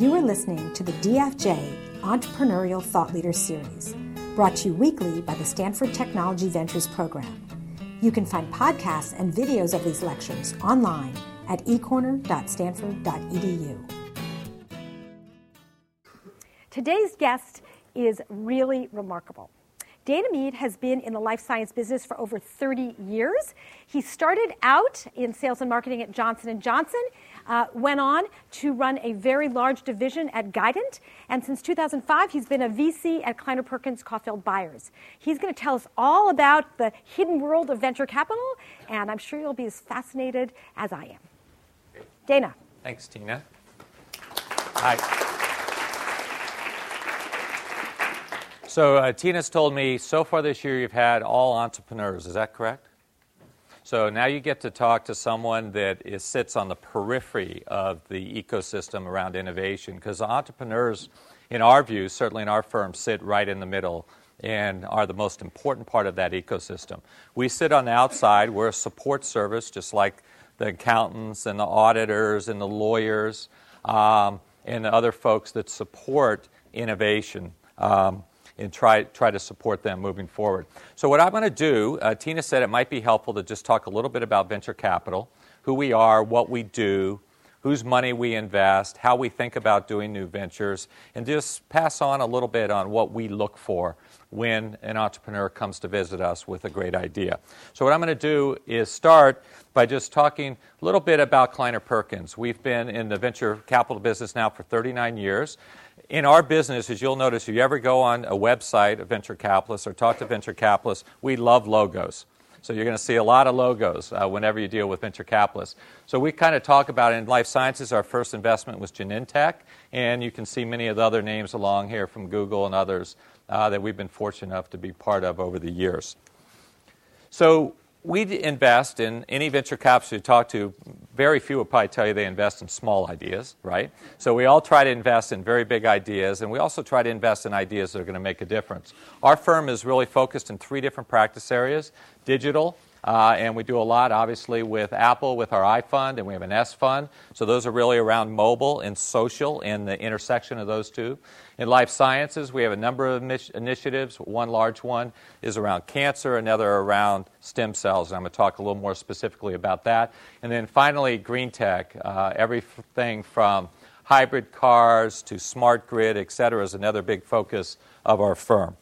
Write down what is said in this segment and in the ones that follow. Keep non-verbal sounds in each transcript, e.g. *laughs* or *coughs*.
You are listening to the DFJ Entrepreneurial Thought Leader Series, brought to you weekly by the Stanford Technology Ventures Program. You can find podcasts and videos of these lectures online at ecorner.stanford.edu. Today's guest is really remarkable. Dana Mead has been in the life science business for over 30 years. He started out in sales and marketing at Johnson & Johnson, uh, went on to run a very large division at Guidant, and since 2005, he's been a VC at Kleiner Perkins Caufield Byers. He's going to tell us all about the hidden world of venture capital, and I'm sure you'll be as fascinated as I am. Dana. Thanks, Tina. Hi. So uh, Tina's told me so far this year you've had all entrepreneurs. Is that correct? So now you get to talk to someone that is, sits on the periphery of the ecosystem around innovation because entrepreneurs, in our view, certainly in our firm, sit right in the middle and are the most important part of that ecosystem. We sit on the outside, we're a support service, just like the accountants and the auditors and the lawyers um, and the other folks that support innovation. Um, and try, try to support them moving forward. So, what I'm going to do, uh, Tina said it might be helpful to just talk a little bit about venture capital, who we are, what we do, whose money we invest, how we think about doing new ventures, and just pass on a little bit on what we look for when an entrepreneur comes to visit us with a great idea. So, what I'm going to do is start by just talking a little bit about Kleiner Perkins. We've been in the venture capital business now for 39 years in our business, as you'll notice, if you ever go on a website of venture capitalists or talk to venture capitalists, we love logos. So you're going to see a lot of logos uh, whenever you deal with venture capitalists. So we kind of talk about in life sciences, our first investment was Genentech, and you can see many of the other names along here from Google and others uh, that we've been fortunate enough to be part of over the years. So we invest in any venture capitalist you talk to, very few will probably tell you they invest in small ideas, right? So we all try to invest in very big ideas, and we also try to invest in ideas that are going to make a difference. Our firm is really focused in three different practice areas digital, uh, and we do a lot, obviously, with Apple, with our iFund, and we have an S fund. So those are really around mobile and social and the intersection of those two. In life sciences, we have a number of initiatives. One large one is around cancer, another around stem cells. And I'm going to talk a little more specifically about that. And then finally, green tech. Uh, everything from hybrid cars to smart grid, et cetera, is another big focus of our firm.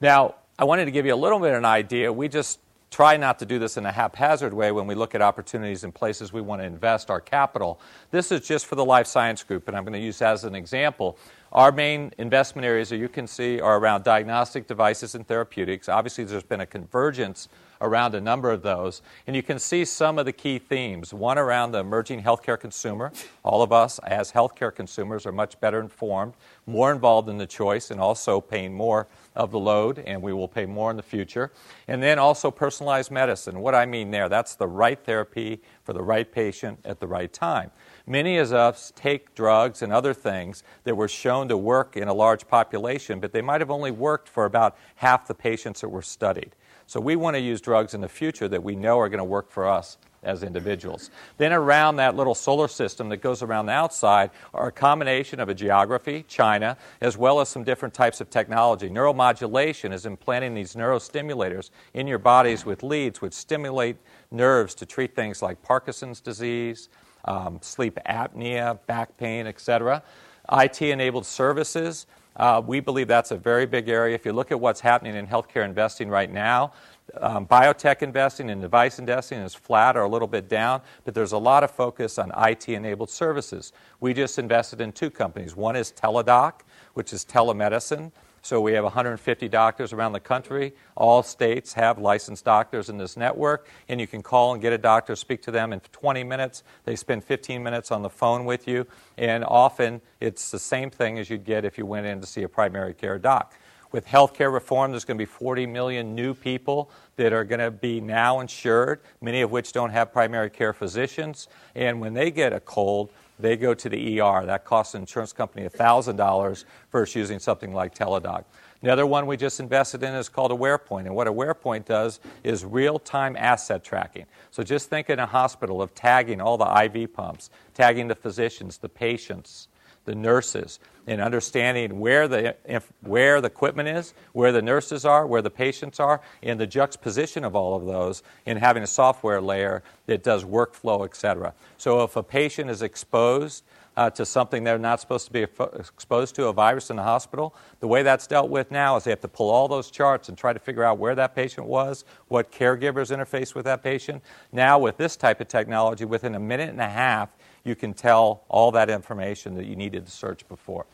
Now, I wanted to give you a little bit of an idea. We just try not to do this in a haphazard way when we look at opportunities in places we want to invest our capital. This is just for the life science group, and I'm going to use as an example. Our main investment areas, that you can see, are around diagnostic devices and therapeutics. Obviously, there's been a convergence around a number of those. And you can see some of the key themes. One around the emerging healthcare consumer. All of us, as healthcare consumers, are much better informed, more involved in the choice, and also paying more of the load, and we will pay more in the future. And then also personalized medicine. What I mean there, that's the right therapy for the right patient at the right time. Many of us take drugs and other things that were shown to work in a large population, but they might have only worked for about half the patients that were studied. So we want to use drugs in the future that we know are going to work for us as individuals. Then around that little solar system that goes around the outside are a combination of a geography, China, as well as some different types of technology. Neuromodulation is implanting these neurostimulators in your bodies with leads which stimulate nerves to treat things like Parkinson's disease, um, sleep apnea, back pain, etc. IT enabled services. Uh, we believe that's a very big area. If you look at what's happening in healthcare investing right now, um, biotech investing and device investing is flat or a little bit down, but there's a lot of focus on IT enabled services. We just invested in two companies. One is Teladoc, which is telemedicine. So we have 150 doctors around the country. All states have licensed doctors in this network, and you can call and get a doctor, speak to them in 20 minutes. They spend 15 minutes on the phone with you, and often it's the same thing as you'd get if you went in to see a primary care doc. With healthcare reform, there's going to be 40 million new people that are going to be now insured, many of which don't have primary care physicians. And when they get a cold, they go to the ER. That costs an insurance company $1,000 versus using something like Teladoc. The other one we just invested in is called AwarePoint. And what AwarePoint does is real time asset tracking. So just think in a hospital of tagging all the IV pumps, tagging the physicians, the patients, the nurses, and understanding where the, where the equipment is, where the nurses are, where the patients are, and the juxtaposition of all of those in having a software layer that does workflow, et cetera. So if a patient is exposed uh, to something they're not supposed to be exposed to, a virus in the hospital. The way that's dealt with now is they have to pull all those charts and try to figure out where that patient was, what caregivers interface with that patient. Now, with this type of technology, within a minute and a half, you can tell all that information that you needed to search before.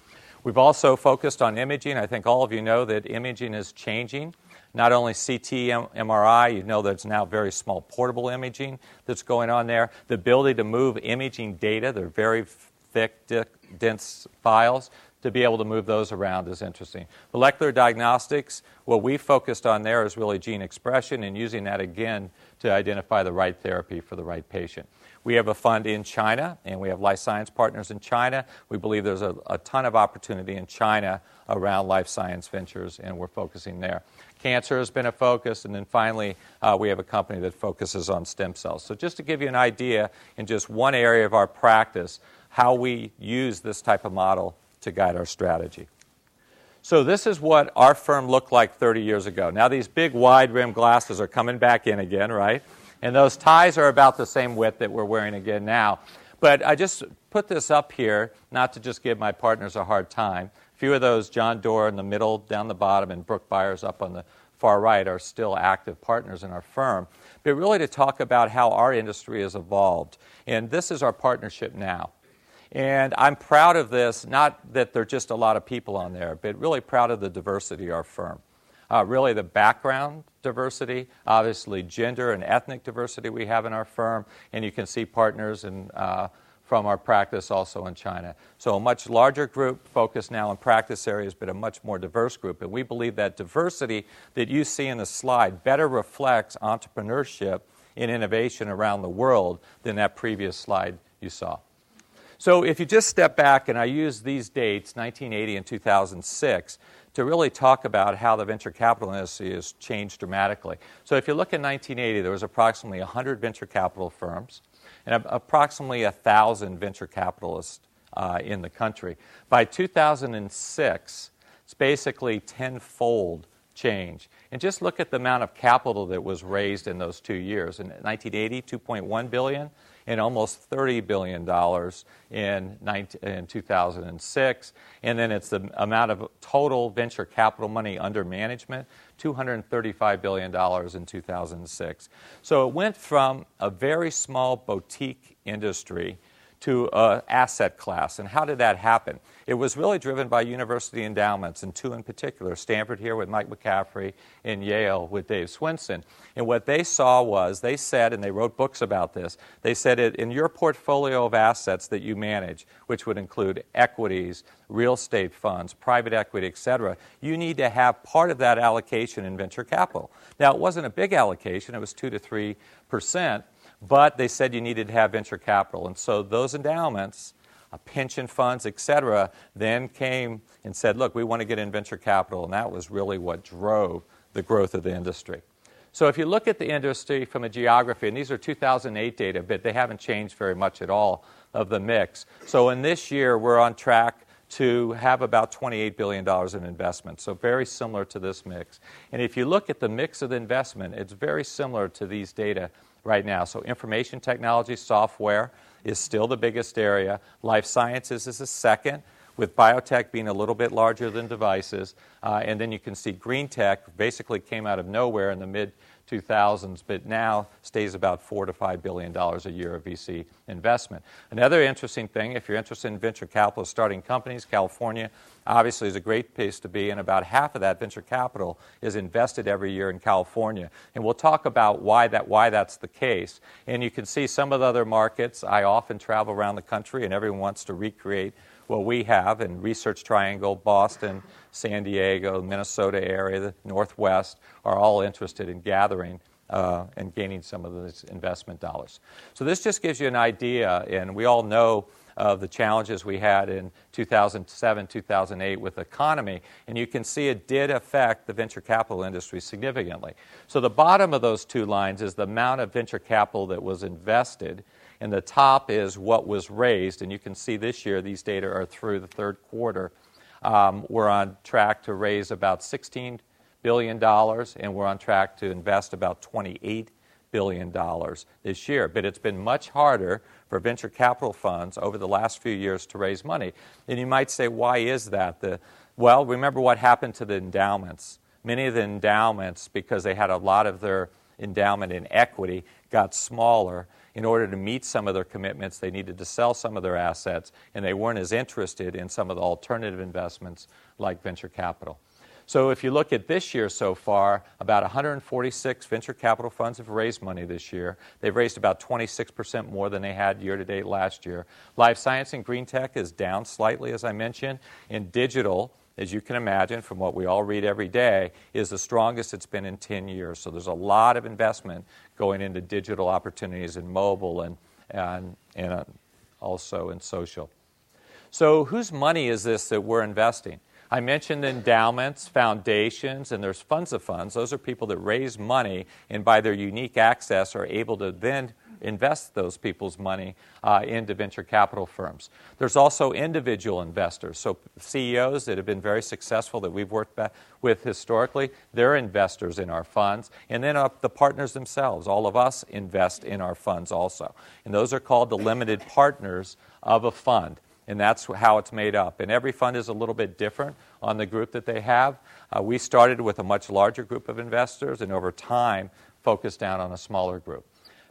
We've also focused on imaging. I think all of you know that imaging is changing. Not only CT, MRI, you know there's now very small portable imaging that's going on there. The ability to move imaging data, they're very thick, dense files, to be able to move those around is interesting. Molecular diagnostics, what we focused on there is really gene expression and using that again to identify the right therapy for the right patient. We have a fund in China, and we have life science partners in China. We believe there's a, a ton of opportunity in China around life science ventures, and we're focusing there. Cancer has been a focus, and then finally, uh, we have a company that focuses on stem cells. So, just to give you an idea, in just one area of our practice, how we use this type of model to guide our strategy. So, this is what our firm looked like 30 years ago. Now, these big wide rim glasses are coming back in again, right? And those ties are about the same width that we're wearing again now. But I just put this up here not to just give my partners a hard time. A few of those, John Doerr in the middle, down the bottom, and Brooke Byers up on the far right, are still active partners in our firm. But really to talk about how our industry has evolved. And this is our partnership now. And I'm proud of this, not that there are just a lot of people on there, but really proud of the diversity of our firm. Uh, really, the background diversity, obviously, gender and ethnic diversity we have in our firm, and you can see partners in, uh, from our practice also in China. So, a much larger group focused now on practice areas, but a much more diverse group. And we believe that diversity that you see in the slide better reflects entrepreneurship and innovation around the world than that previous slide you saw. So if you just step back, and I use these dates, 1980 and 2006, to really talk about how the venture capital industry has changed dramatically. So if you look in 1980, there was approximately 100 venture capital firms and approximately 1,000 venture capitalists uh, in the country. By 2006, it's basically tenfold change. And just look at the amount of capital that was raised in those two years. In 1980, 2.1 billion and almost $30 billion in, 19, in 2006. And then it's the amount of total venture capital money under management, $235 billion in 2006. So it went from a very small boutique industry to an asset class. And how did that happen? It was really driven by university endowments, and two in particular Stanford here with Mike McCaffery, and Yale with Dave Swensen. And what they saw was they said, and they wrote books about this, they said in your portfolio of assets that you manage, which would include equities, real estate funds, private equity, et cetera, you need to have part of that allocation in venture capital. Now, it wasn't a big allocation, it was 2 to 3 percent but they said you needed to have venture capital. And so those endowments, uh, pension funds, et cetera, then came and said, look, we want to get in venture capital. And that was really what drove the growth of the industry. So if you look at the industry from a geography, and these are 2008 data, but they haven't changed very much at all of the mix. So in this year, we're on track to have about $28 billion in investment. So very similar to this mix. And if you look at the mix of the investment, it's very similar to these data right now. So, information technology, software is still the biggest area. Life sciences is the second, with biotech being a little bit larger than devices. Uh, and then you can see green tech basically came out of nowhere in the mid 2000s, but now stays about four to five billion dollars a year of VC investment. Another interesting thing, if you're interested in venture capital starting companies, California obviously is a great place to be, and about half of that venture capital is invested every year in California. And we'll talk about why that why that's the case. And you can see some of the other markets. I often travel around the country, and everyone wants to recreate what we have in Research Triangle, Boston, San Diego, Minnesota area, the Northwest are all interested in gathering uh, and gaining some of those investment dollars. So this just gives you an idea, and we all know of the challenges we had in 2007, 2008 with the economy, and you can see it did affect the venture capital industry significantly. So the bottom of those two lines is the amount of venture capital that was invested And the top is what was raised. And you can see this year, these data are through the third quarter. Um, we're on track to raise about $16 billion, and we're on track to invest about $28 billion this year. But it's been much harder for venture capital funds over the last few years to raise money. And you might say, why is that? The, well, remember what happened to the endowments. Many of the endowments, because they had a lot of their endowment in equity, got smaller. In order to meet some of their commitments, they needed to sell some of their assets, and they weren't as interested in some of the alternative investments like venture capital. So if you look at this year so far, about 146 venture capital funds have raised money this year. They've raised about 26% more than they had year to date last year. Life science and green tech is down slightly, as I mentioned. In digital, as you can imagine from what we all read every day, is the strongest it's been in 10 years. So there's a lot of investment going into digital opportunities in mobile and, and, and uh, also in social. So, whose money is this that we're investing? I mentioned endowments, foundations, and there's funds of funds. Those are people that raise money and by their unique access are able to then invest those people's money uh, into venture capital firms. There's also individual investors. So CEOs that have been very successful that we've worked with historically, they're investors in our funds. And then uh, the partners themselves, all of us invest in our funds also. And those are called the limited partners of a fund and that's how it's made up. And every fund is a little bit different on the group that they have. Uh, we started with a much larger group of investors, and over time, focused down on a smaller group.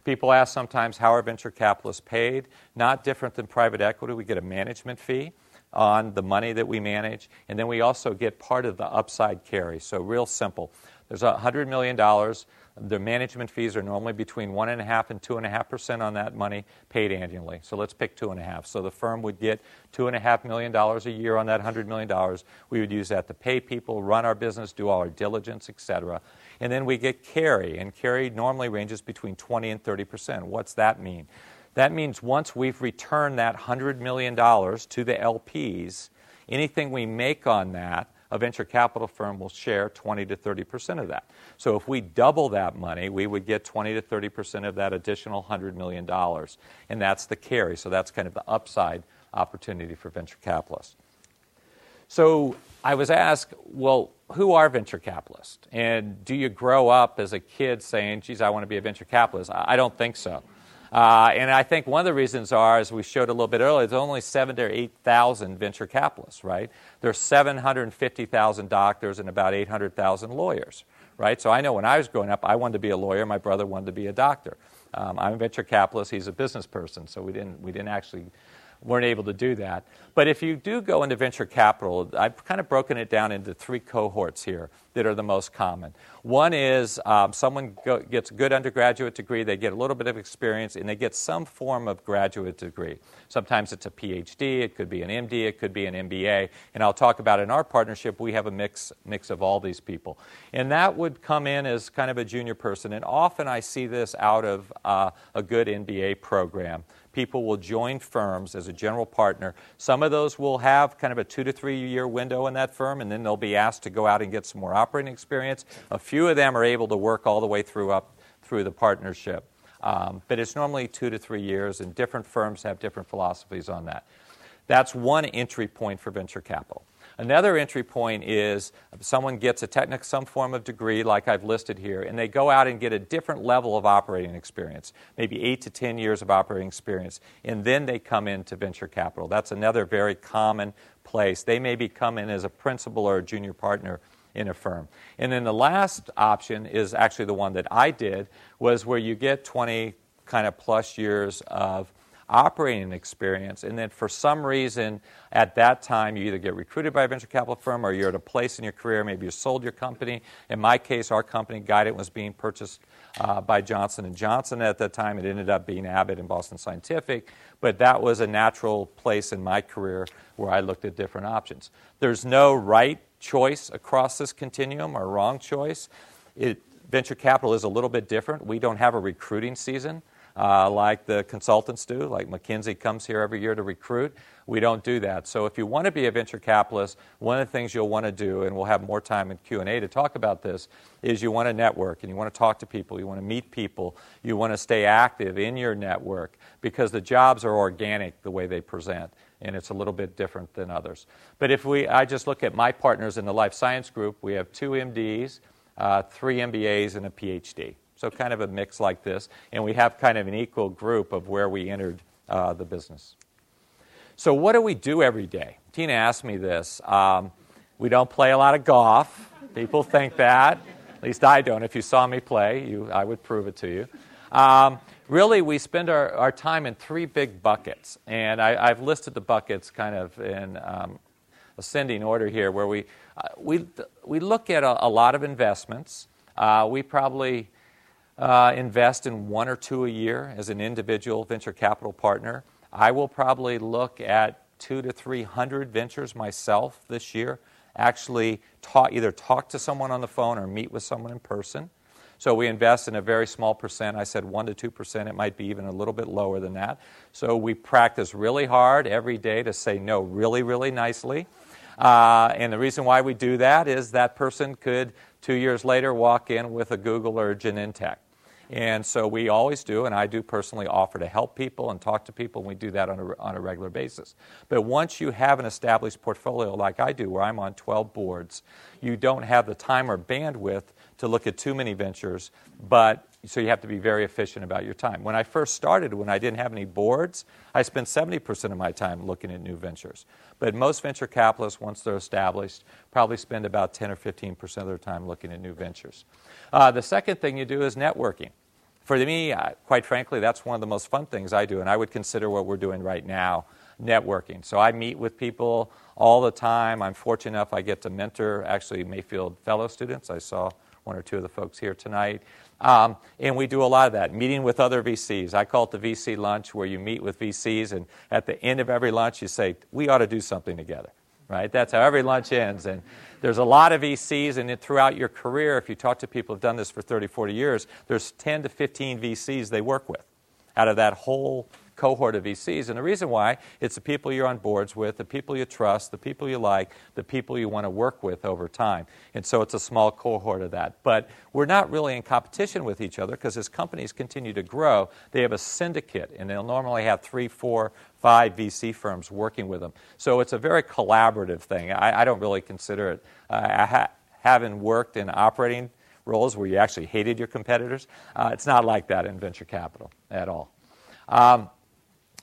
People ask sometimes how are venture capitalists paid? Not different than private equity. We get a management fee on the money that we manage, and then we also get part of the upside carry. So, real simple. There's $100 million the management fees are normally between 1.5 and 2.5% on that money paid annually. So let's pick 2.5. So the firm would get $2.5 million a year on that $100 million. We would use that to pay people, run our business, do all our diligence, etc. And then we get carry, and carry normally ranges between 20 and 30%. What's that mean? That means once we've returned that $100 million to the LPs, anything we make on that a venture capital firm will share 20 to 30 percent of that. So if we double that money, we would get 20 to 30 percent of that additional $100 million. And that's the carry. So that's kind of the upside opportunity for venture capitalists. So I was asked, well, who are venture capitalists? And do you grow up as a kid saying, geez, I want to be a venture capitalist? I don't think so. Uh, and I think one of the reasons are, as we showed a little bit earlier, there's only seven to 8,000 venture capitalists, right? There's 750,000 doctors and about 800,000 lawyers, right? So I know when I was growing up, I wanted to be a lawyer. My brother wanted to be a doctor. Um, I'm a venture capitalist. He's a business person, so we didn't, we didn't actually weren't able to do that. But if you do go into venture capital, I've kind of broken it down into three cohorts here that are the most common. One is um, someone go, gets a good undergraduate degree, they get a little bit of experience, and they get some form of graduate degree. Sometimes it's a PhD, it could be an MD, it could be an MBA. And I'll talk about in our partnership, we have a mix, mix of all these people. And that would come in as kind of a junior person. And often I see this out of uh, a good MBA program people will join firms as a general partner. Some of those will have kind of a two to three year window in that firm, and then they'll be asked to go out and get some more operating experience. A few of them are able to work all the way through up through the partnership. Um, but it's normally two to three years, and different firms have different philosophies on that. That's one entry point for venture capital. Another entry point is someone gets a technical, some form of degree, like I've listed here, and they go out and get a different level of operating experience, maybe eight to 10 years of operating experience, and then they come into venture capital. That's another very common place. They maybe come in as a principal or a junior partner in a firm. And then the last option is actually the one that I did, was where you get 20 kind of plus years of operating experience. And then for some reason, at that time, you either get recruited by a venture capital firm or you're at a place in your career, maybe you sold your company. In my case, our company, Guidant, was being purchased uh, by Johnson & Johnson at that time. It ended up being Abbott and Boston Scientific. But that was a natural place in my career where I looked at different options. There's no right choice across this continuum or wrong choice. It, venture capital is a little bit different. We don't have a recruiting season. Uh, like the consultants do, like McKinsey comes here every year to recruit. We don't do that. So if you want to be a venture capitalist, one of the things you'll want to do, and we'll have more time in Q&A to talk about this, is you want to network and you want to talk to people, you want to meet people, you want to stay active in your network because the jobs are organic the way they present and it's a little bit different than others. But if we, I just look at my partners in the life science group, we have two MDs, uh, three MBAs, and a PhD. So kind of a mix like this, and we have kind of an equal group of where we entered uh, the business. So what do we do every day? Tina asked me this. Um, we don't play a lot of golf. People think that. At least I don't. If you saw me play, you, I would prove it to you. Um, really, we spend our, our time in three big buckets. And I, have listed the buckets kind of in um, ascending order here, where we, uh, we, we look at a, a lot of investments. Uh, we probably uh, invest in one or two a year as an individual venture capital partner. I will probably look at two to three hundred ventures myself this year. Actually, talk, either talk to someone on the phone or meet with someone in person. So we invest in a very small percent. I said 1 to 2%. It might be even a little bit lower than that. So we practice really hard every day to say no really, really nicely. Uh, and the reason why we do that is that person could, two years later, walk in with a Google or a Genentech. And so we always do, and I do personally offer to help people and talk to people, and we do that on a, on a regular basis. But once you have an established portfolio like I do, where I'm on 12 boards, you don't have the time or bandwidth to look at too many ventures, but so you have to be very efficient about your time. When I first started, when I didn't have any boards, I spent 70% of my time looking at new ventures. But most venture capitalists, once they're established, probably spend about 10 or 15% of their time looking at new ventures. Uh, the second thing you do is networking. For me, uh, quite frankly, that's one of the most fun things I do, and I would consider what we're doing right now networking. So I meet with people all the time. I'm fortunate enough I get to mentor actually Mayfield fellow students. I saw one or two of the folks here tonight. Um, and we do a lot of that, meeting with other VCs. I call it the VC lunch, where you meet with VCs, and at the end of every lunch, you say, We ought to do something together. Right? That's how every lunch ends. And there's a lot of VCs, and throughout your career, if you talk to people who've done this for 30, 40 years, there's 10 to 15 VCs they work with out of that whole cohort of VCs. And the reason why, it's the people you're on boards with, the people you trust, the people you like, the people you want to work with over time. And so it's a small cohort of that. But we're not really in competition with each other because as companies continue to grow, they have a syndicate, and they'll normally have three, four, five VC firms working with them. So it's a very collaborative thing. I, I don't really consider it. Uh, ha- having worked in operating roles where you actually hated your competitors, uh, it's not like that in venture capital at all. Um,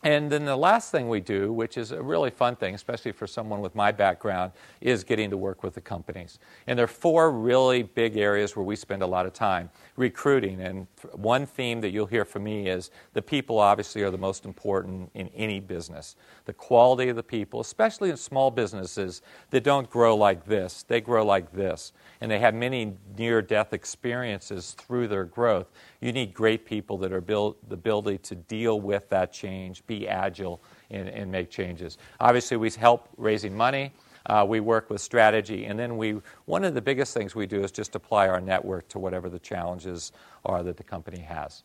and then the last thing we do, which is a really fun thing, especially for someone with my background, is getting to work with the companies. And there are four really big areas where we spend a lot of time recruiting. And one theme that you'll hear from me is the people obviously are the most important in any business. The quality of the people, especially in small businesses that don't grow like this, they grow like this. And they have many near death experiences through their growth. You need great people that are built the ability to deal with that change, be agile, and, and make changes. Obviously, we help raising money. Uh, we work with strategy, and then we. One of the biggest things we do is just apply our network to whatever the challenges are that the company has.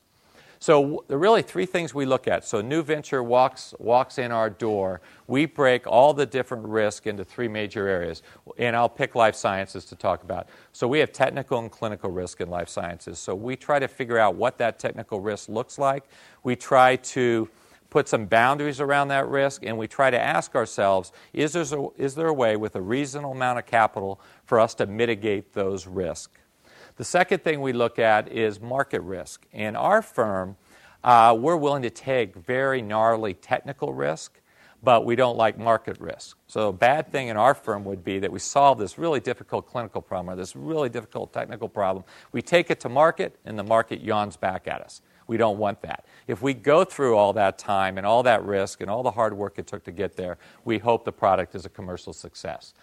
So there are really three things we look at. So new venture walks walks in our door. We break all the different risk into three major areas, and I'll pick life sciences to talk about. So we have technical and clinical risk in life sciences. So we try to figure out what that technical risk looks like. We try to put some boundaries around that risk, and we try to ask ourselves is there, a, is there a way with a reasonable amount of capital for us to mitigate those risks? The second thing we look at is market risk. In our firm, uh, we're willing to take very gnarly technical risk, but we don't like market risk. So, a bad thing in our firm would be that we solve this really difficult clinical problem or this really difficult technical problem. We take it to market, and the market yawns back at us. We don't want that. If we go through all that time and all that risk and all the hard work it took to get there, we hope the product is a commercial success.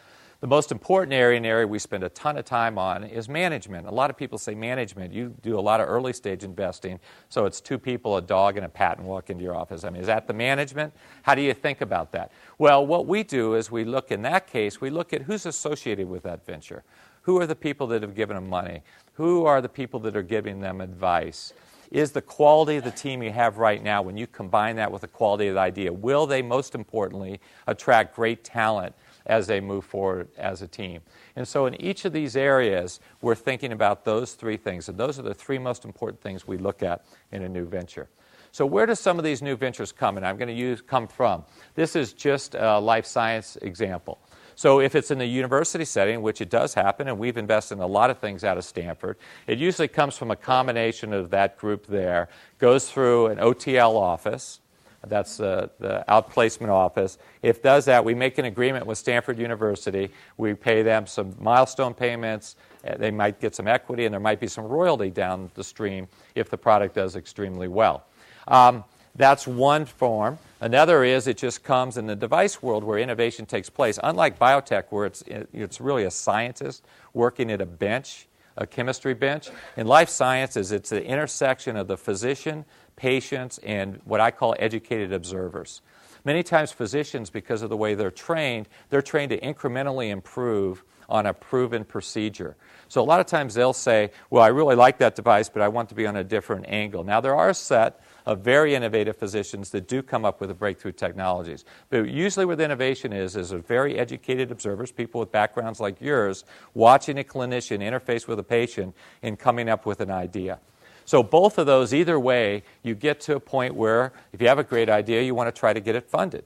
The most important area, and area we spend a ton of time on, is management. A lot of people say management. You do a lot of early stage investing, so it's two people, a dog, and a patent walk into your office. I mean, is that the management? How do you think about that? Well, what we do is we look, in that case, we look at who's associated with that venture. Who are the people that have given them money? Who are the people that are giving them advice? Is the quality of the team you have right now, when you combine that with the quality of the idea, will they, most importantly, attract great talent as they move forward as a team? And so, in each of these areas, we're thinking about those three things. And those are the three most important things we look at in a new venture. So, where do some of these new ventures come? And I'm going to use come from. This is just a life science example. So, if it's in the university setting, which it does happen, and we've invested in a lot of things out of Stanford, it usually comes from a combination of that group there, goes through an OTL office, that's uh, the outplacement office. If does that, we make an agreement with Stanford University. We pay them some milestone payments. Uh, they might get some equity, and there might be some royalty down the stream if the product does extremely well. Um, that's one form. Another is it just comes in the device world where innovation takes place. Unlike biotech, where it's, it's really a scientist working at a bench, a chemistry bench, in life sciences, it's the intersection of the physician, patients, and what I call educated observers. Many times, physicians, because of the way they're trained, they're trained to incrementally improve on a proven procedure. So, a lot of times they'll say, Well, I really like that device, but I want to be on a different angle. Now, there are a set of very innovative physicians that do come up with the breakthrough technologies. But usually, what innovation is, is very educated observers, people with backgrounds like yours, watching a clinician interface with a patient and coming up with an idea. So, both of those, either way, you get to a point where if you have a great idea, you want to try to get it funded.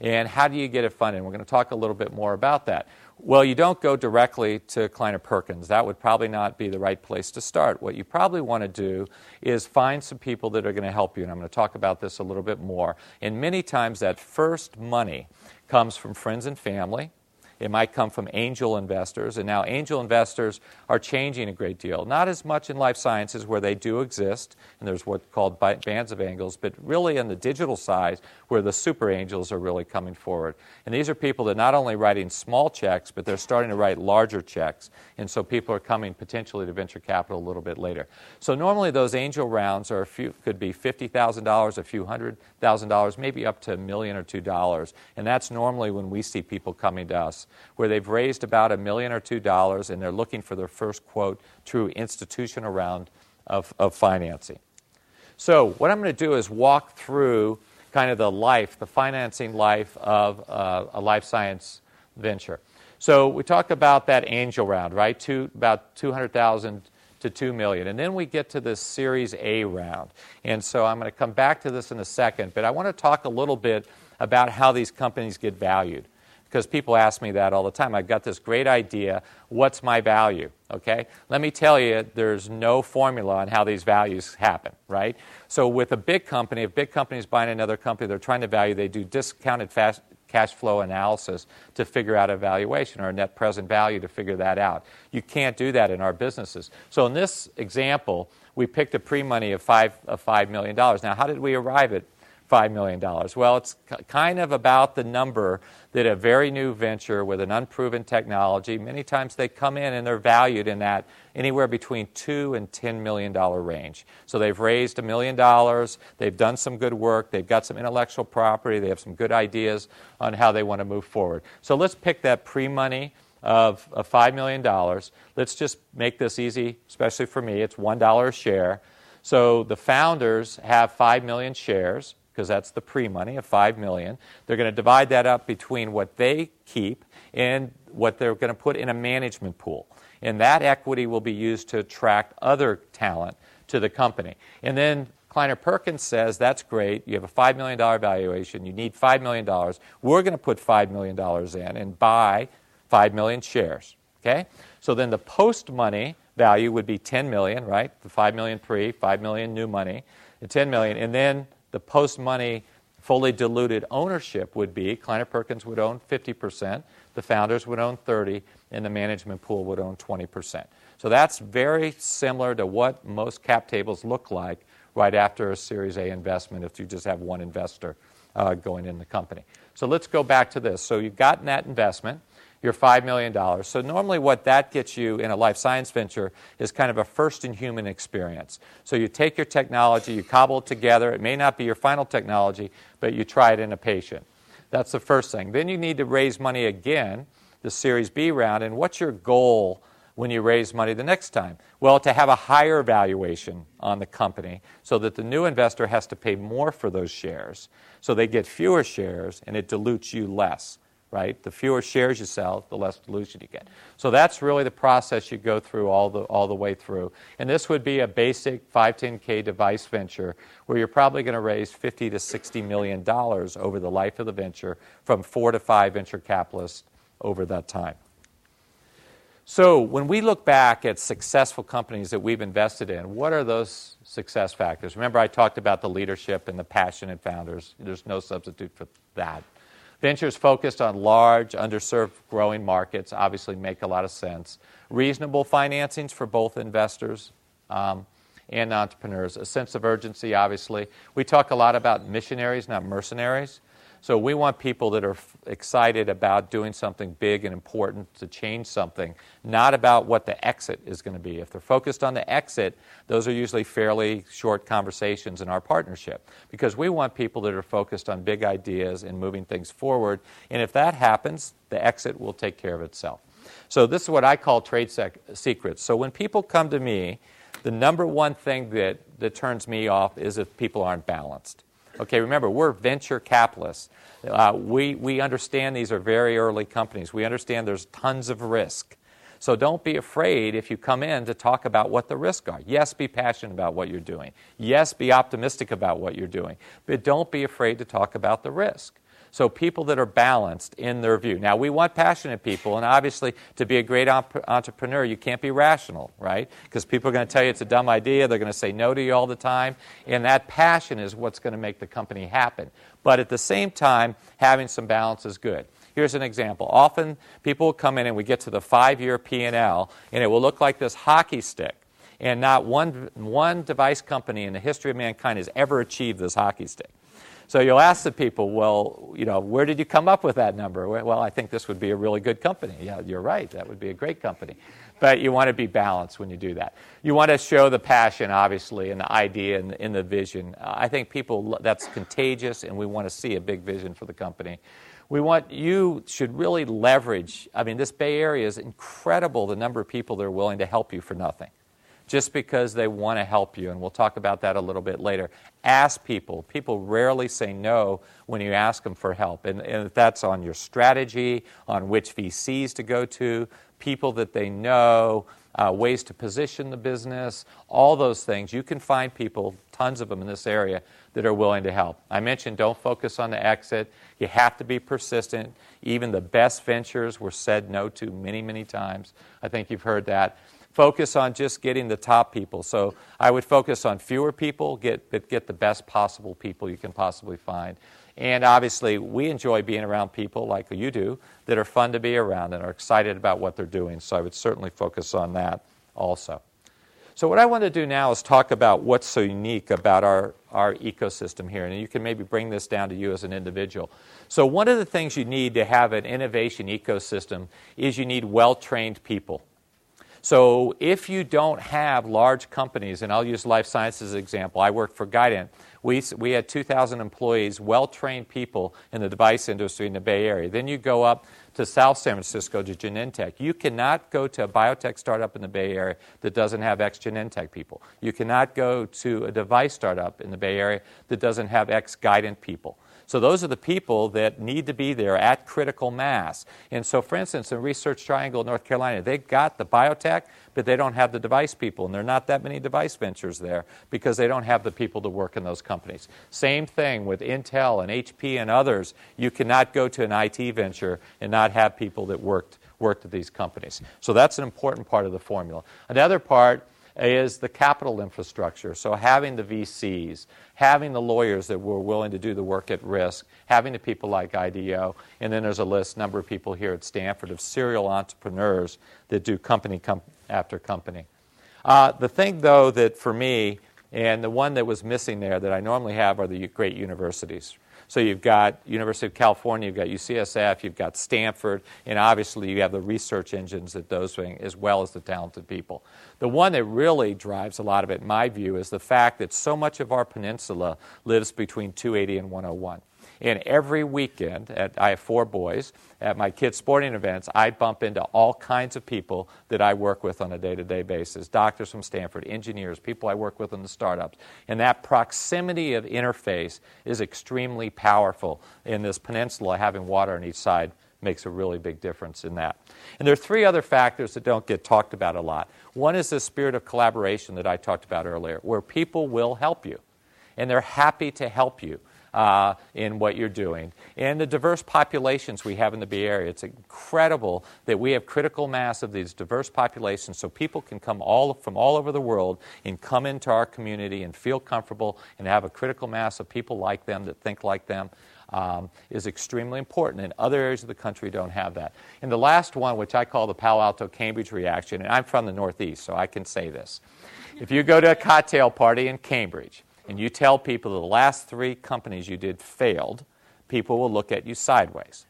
And how do you get it funded? We're going to talk a little bit more about that. Well, you don't go directly to Kleiner Perkins. That would probably not be the right place to start. What you probably want to do is find some people that are going to help you. And I'm going to talk about this a little bit more. And many times, that first money comes from friends and family it might come from angel investors. And now, angel investors are changing a great deal. Not as much in life sciences, where they do exist, and there's what's called bands of angels, but really in the digital side, where the super angels are really coming forward. And these are people that are not only writing small checks, but they're starting to write larger checks. And so people are coming potentially to venture capital a little bit later. So normally those angel rounds are a few, could be $50,000, a few hundred thousand dollars, maybe up to a million or two dollars. And that's normally when we see people coming to us where they've raised about a million or two dollars and they're looking for their first quote true institutional round of, of financing. So, what I'm going to do is walk through kind of the life, the financing life of uh, a life science venture. So, we talk about that angel round, right? Two, about 200,000 to 2 million. And then we get to this Series A round. And so I'm going to come back to this in a second, but I want to talk a little bit about how these companies get valued because people ask me that all the time. I've got this great idea. What's my value? Okay? Let me tell you, there's no formula on how these values happen, right? So, with a big company, if big company is buying another company, they're trying to value, they do discounted fast cash flow analysis to figure out a valuation or a net present value to figure that out. You can't do that in our businesses. So, in this example, we picked a pre money of 5, of $5 million. Now, how did we arrive at $5 million? Well, it's kind of about the number that a very new venture with an unproven technology, many times they come in and they're valued in that anywhere between two and $10 million range. So they've raised a million dollars, they've done some good work, they've got some intellectual property, they have some good ideas on how they want to move forward. So let's pick that pre money of, of $5 million. Let's just make this easy, especially for me. It's $1 a share. So the founders have 5 million shares because that's the pre-money of 5 million. They're going to divide that up between what they keep and what they're going to put in a management pool. And that equity will be used to attract other talent to the company. And then Kleiner Perkins says, that's great. You have a $5 million valuation. You need $5 million. We're going to put $5 million in and buy 5 million shares. Okay? So then the post money value would be 10 million, right? The 5 million pre, 5 million new money, and 10 million. And then the post money fully diluted ownership would be Kleiner Perkins would own 50%, the founders would own 30, and the management pool would own 20%. So that's very similar to what most cap tables look like right after a Series A investment if you just have one investor uh, going in the company. So let's go back to this. So you've gotten that investment your $5 million. So, normally, what that gets you in a life science venture is kind of a first in human experience. So, you take your technology, you cobble it together. It may not be your final technology, but you try it in a patient. That's the first thing. Then you need to raise money again, the Series B round. And what's your goal when you raise money the next time? Well, to have a higher valuation on the company so that the new investor has to pay more for those shares. So they get fewer shares and it dilutes you less right? The fewer shares you sell, the less dilution you get. So that's really the process you go through all the, all the way through. And this would be a basic 510K device venture where you're probably going to raise 50 to 60 million dollars over the life of the venture from four to five venture capitalists over that time. So, when we look back at successful companies that we've invested in, what are those success factors? Remember, I talked about the leadership and the passionate founders. There's no substitute for that. Ventures focused on large, underserved, growing markets obviously make a lot of sense. Reasonable financings for both investors um, and entrepreneurs. A sense of urgency, obviously. We talk a lot about missionaries, not mercenaries. So we want people that are excited about doing something big and important to change something, not about what the exit is going to be. If they're focused on the exit, those are usually fairly short conversations in our partnership because we want people that are focused on big ideas and moving things forward. And if that happens, the exit will take care of itself. So this is what I call trade sec- secrets. So when people come to me, the number one thing that, that turns me off is if people aren't balanced. Okay, remember, we're venture capitalists. Uh, we, we understand these are very early companies. We understand there's tons of risk. So don't be afraid if you come in to talk about what the risks are. Yes, be passionate about what you're doing. Yes, be optimistic about what you're doing. But don't be afraid to talk about the risk. So people that are balanced in their view. Now, we want passionate people, and obviously, to be a great op- entrepreneur, you can't be rational, right? Because people are going to tell you it's a dumb idea. They're going to say no to you all the time. And that passion is what's going to make the company happen. But at the same time, having some balance is good. Here's an example. Often people will come in and we get to the five-year P&L, and it will look like this hockey stick. And not one, one device company in the history of mankind has ever achieved this hockey stick. So you'll ask the people, well, you know, where did you come up with that number? Well, I think this would be a really good company. Yeah, you're right. That would be a great company. But you want to be balanced when you do that. You want to show the passion, obviously, and the idea and in the vision. I think people, that's contagious, and we want to see a big vision for the company. We want you should really leverage. I mean, this Bay Area is incredible the number of people that are willing to help you for nothing just because they want to help you. And we'll talk about that a little bit later. Ask people. People rarely say no when you ask them for help. And, and that's on your strategy, on which VCs to go to, people that they know, uh, ways to position the business, all those things. You can find people, tons of them in this area, that are willing to help. I mentioned don't focus on the exit. You have to be persistent. Even the best ventures were said no to many, many times. I think you've heard that focus on just getting the top people. So I would focus on fewer people, get, but get the best possible people you can possibly find. And obviously, we enjoy being around people like you do that are fun to be around and are excited about what they're doing. So I would certainly focus on that also. So, what I want to do now is talk about what's so unique about our, our ecosystem here. And you can maybe bring this down to you as an individual. So, one of the things you need to have an innovation ecosystem is you need well trained people. So if you don't have large companies, and I'll use life sciences as an example, I worked for Guidant. We, we had 2,000 employees, well trained people in the device industry in the Bay Area. Then you go up to South San Francisco to Genentech. You cannot go to a biotech startup in the Bay Area that doesn't have ex Genentech people. You cannot go to a device startup in the Bay Area that doesn't have ex Guidant people. So those are the people that need to be there at critical mass. And so, for instance, in Research Triangle, North Carolina, they've got the biotech, but they don't have the device people. And there are not that many device ventures there because they don't have the people to work in those companies. Same thing with Intel and HP and others. You cannot go to an IT venture and not have people that worked worked at these companies. So that's an important part of the formula. Another part is the capital infrastructure. So having the VCs, having the lawyers that were willing to do the work at risk, having the people like IDEO, and then there's a list, number of people here at Stanford of serial entrepreneurs that do company com- after company. Uh, the thing, though, that for me, and the one that was missing there that I normally have are the great universities. So you've got University of California, you've got UCSF, you've got Stanford, and obviously you have the research engines that those bring, as well as the talented people. The one that really drives a lot of it, in my view, is the fact that so much of our peninsula lives between 280 and 101. And every weekend, at, I have four boys, at my kids' sporting events, I bump into all kinds of people that I work with on a day to day basis doctors from Stanford, engineers, people I work with in the startups. And that proximity of interface is extremely powerful in this peninsula, having water on each side makes a really big difference in that. And there are three other factors that don't get talked about a lot. One is the spirit of collaboration that I talked about earlier, where people will help you, and they're happy to help you. Uh, in what you're doing. And the diverse populations we have in the Bay Area, it's incredible that we have critical mass of these diverse populations so people can come all from all over the world and come into our community and feel comfortable and have a critical mass of people like them that think like them um, is extremely important, and other areas of the country don't have that. And the last one, which I call the Palo Alto Cambridge reaction, and I'm from the Northeast, so I can say this. If you go to a cocktail party in Cambridge and you tell people the last three companies you did failed, people will look at you sideways.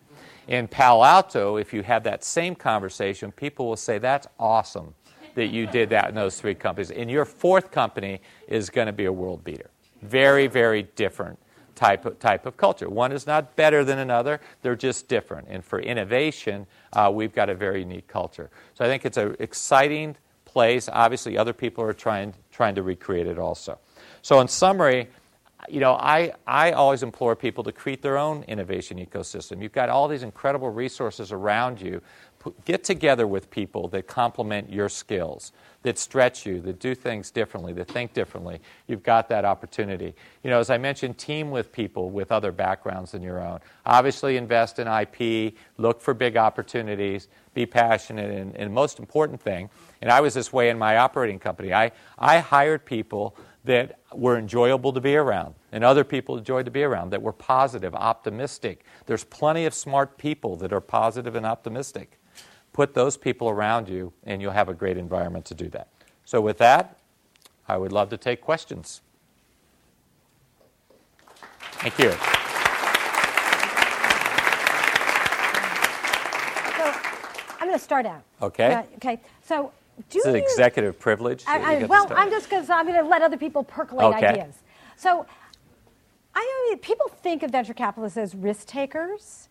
In Palo Alto, if you have that same conversation, people will say, That's awesome that you did that in those three companies. And your fourth company is going to be a world beater. Very, very different type of, type of culture. One is not better than another, they're just different. And for innovation, uh, we've got a very unique culture. So I think it's an exciting place. Obviously, other people are trying, trying to recreate it also. So, in summary, you know, I, I always implore people to create their own innovation ecosystem. You've got all these incredible resources around you. Get together with people that complement your skills that stretch you, that do things differently, that think differently, you've got that opportunity. You know, as I mentioned, team with people with other backgrounds than your own. Obviously, invest in IP, look for big opportunities, be passionate, and, and most important thing, and I was this way in my operating company, I, I hired people that were enjoyable to be around and other people enjoyed to be around that were positive, optimistic. There's plenty of smart people that are positive and optimistic put those people around you, and you'll have a great environment to do that. So, with that, I would love to take questions. Thank you. So, I'm going to start out. Okay. Yeah, okay. So, do an you, executive privilege. I, I, well, I'm just going to. I'm going to let other people percolate okay. ideas. So, I mean, people think of venture capitalists as risk takers.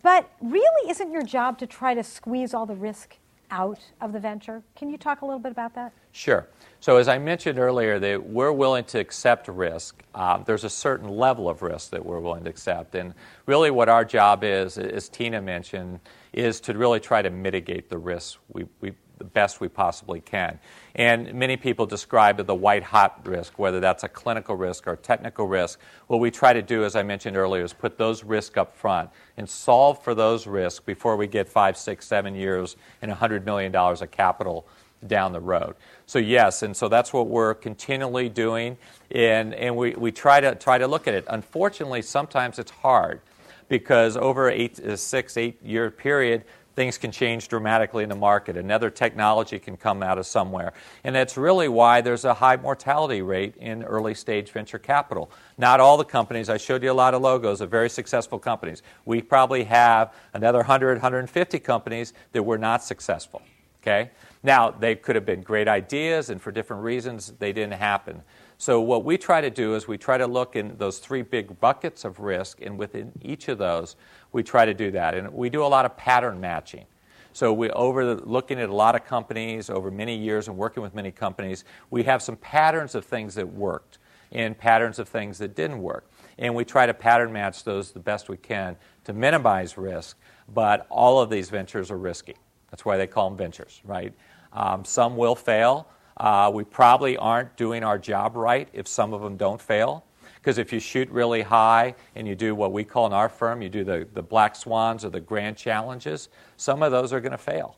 But really, isn't your job to try to squeeze all the risk out of the venture? Can you talk a little bit about that? Sure. So, as I mentioned earlier, that we're willing to accept risk. Um, there's a certain level of risk that we're willing to accept. And really, what our job is, as Tina mentioned, is to really try to mitigate the risks we, we, the best we possibly can. And many people describe the white hot risk, whether that's a clinical risk or technical risk. What we try to do, as I mentioned earlier, is put those risks up front and solve for those risks before we get five, six, seven years and $100 million of capital down the road. So yes, and so that's what we're continually doing, and, and we, we try to try to look at it. Unfortunately, sometimes it's hard because over eight, a six, eight year period, things can change dramatically in the market. Another technology can come out of somewhere. And that's really why there's a high mortality rate in early stage venture capital. Not all the companies, I showed you a lot of logos of very successful companies. We probably have another 100, 150 companies that were not successful. Okay? Now, they could have been great ideas, and for different reasons, they didn't happen. So, what we try to do is we try to look in those three big buckets of risk, and within each of those, we try to do that. And we do a lot of pattern matching. So, we over looking at a lot of companies over many years and working with many companies, we have some patterns of things that worked and patterns of things that didn't work. And we try to pattern match those the best we can to minimize risk. But all of these ventures are risky. That's why they call them ventures, right? Um, some will fail. Uh, we probably aren't doing our job right if some of them don't fail. Because if you shoot really high and you do what we call in our firm, you do the, the black swans or the grand challenges, some of those are going to fail,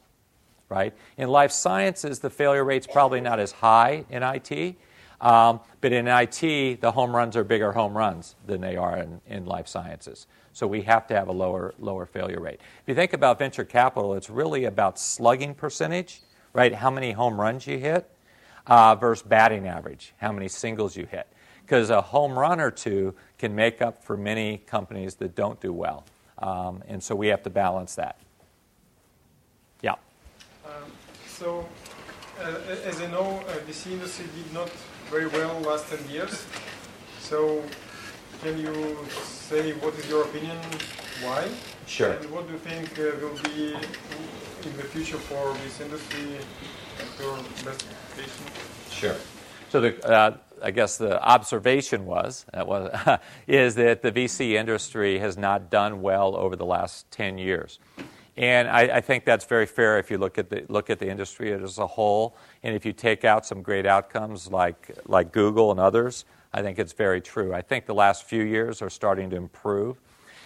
right? In life sciences, the failure rate's probably not as high in IT, um, but in IT, the home runs are bigger home runs than they are in, in life sciences. So we have to have a lower, lower failure rate. If you think about venture capital, it's really about slugging percentage, right? How many home runs you hit uh, versus batting average, how many singles you hit. Because a home run or two can make up for many companies that don't do well. Um, and so we have to balance that. Yeah. Um, so, uh, as I know, uh, VC industry did not very well last 10 years. So, can you say what is your opinion? Why? Sure. And what do you think uh, will be in the future for this industry Sure. So the, uh, I guess the observation was, uh, was *laughs* is that the VC industry has not done well over the last 10 years. And I, I, think that's very fair if you look at the look at the industry as a whole, and if you take out some great outcomes like like Google and others, I think it's very true. I think the last few years are starting to improve,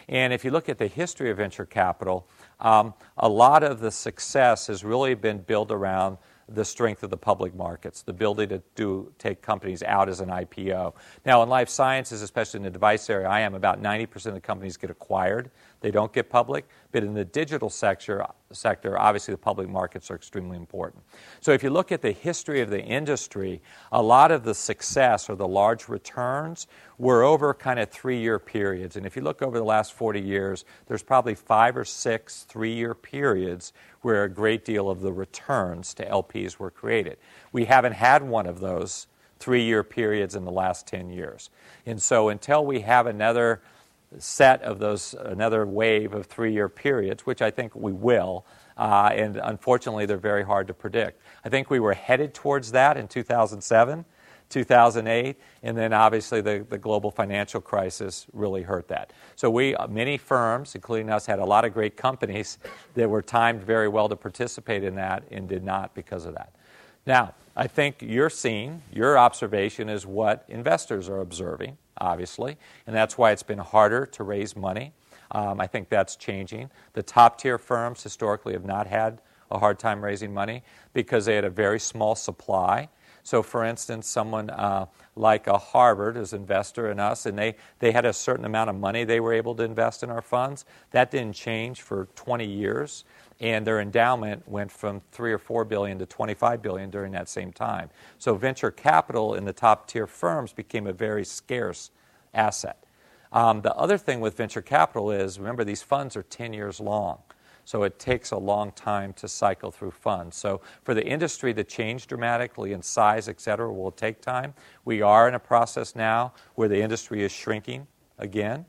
and if you look at the history of venture capital, um, a lot of the success has really been built around the strength of the public markets, the ability to do, take companies out as an IPO. Now, in life sciences, especially in the device area, I am about 90% of the companies get acquired. They don't get public. But in the digital sector, sector, obviously the public markets are extremely important. So if you look at the history of the industry, a lot of the success or the large returns were over kind of three year periods. And if you look over the last 40 years, there's probably five or six three year periods where a great deal of the returns to LPs were created. We haven't had one of those three year periods in the last 10 years. And so until we have another set of those, another wave of three year periods, which I think we will. Uh, and unfortunately, they're very hard to predict. I think we were headed towards that in 2007, 2008, and then obviously the, the global financial crisis really hurt that. So, we, many firms, including us, had a lot of great companies that were timed very well to participate in that and did not because of that. Now, I think you're seeing, your observation is what investors are observing obviously, and that's why it's been harder to raise money. Um, I think that's changing. The top tier firms historically have not had a hard time raising money because they had a very small supply. So, for instance, someone uh, like a Harvard is an investor in us, and they, they had a certain amount of money they were able to invest in our funds. That didn't change for 20 years and their endowment went from 3 or 4 billion to 25 billion during that same time. So venture capital in the top tier firms became a very scarce asset. Um, the other thing with venture capital is remember, these funds are 10 years long. So it takes a long time to cycle through funds. So for the industry to change dramatically in size, et cetera, will take time. We are in a process now where the industry is shrinking again.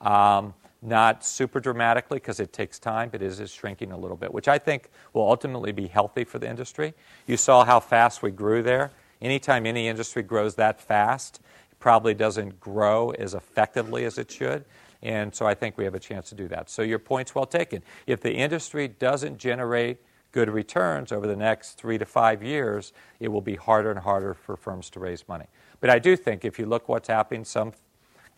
Um, not super dramatically because it takes time, but it is shrinking a little bit, which I think will ultimately be healthy for the industry. You saw how fast we grew there. Anytime any industry grows that fast, it probably doesn't grow as effectively as it should. And so I think we have a chance to do that. So your point's well taken. If the industry doesn't generate good returns over the next three to five years, it will be harder and harder for firms to raise money. But I do think if you look what's happening, some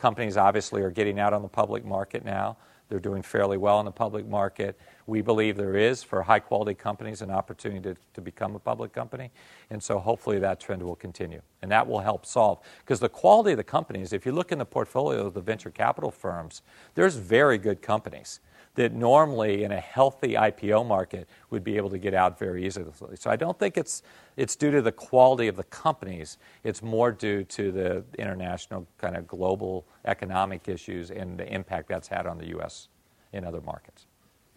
Companies obviously are getting out on the public market now. They're doing fairly well in the public market. We believe there is, for high quality companies, an opportunity to, to become a public company. And so hopefully that trend will continue. And that will help solve. Because the quality of the companies, if you look in the portfolio of the venture capital firms, there's very good companies that normally in a healthy IPO market would be able to get out very easily. So I don't think it's, it's due to the quality of the companies, it's more due to the international kind of global economic issues and the impact that's had on the U.S. in other markets.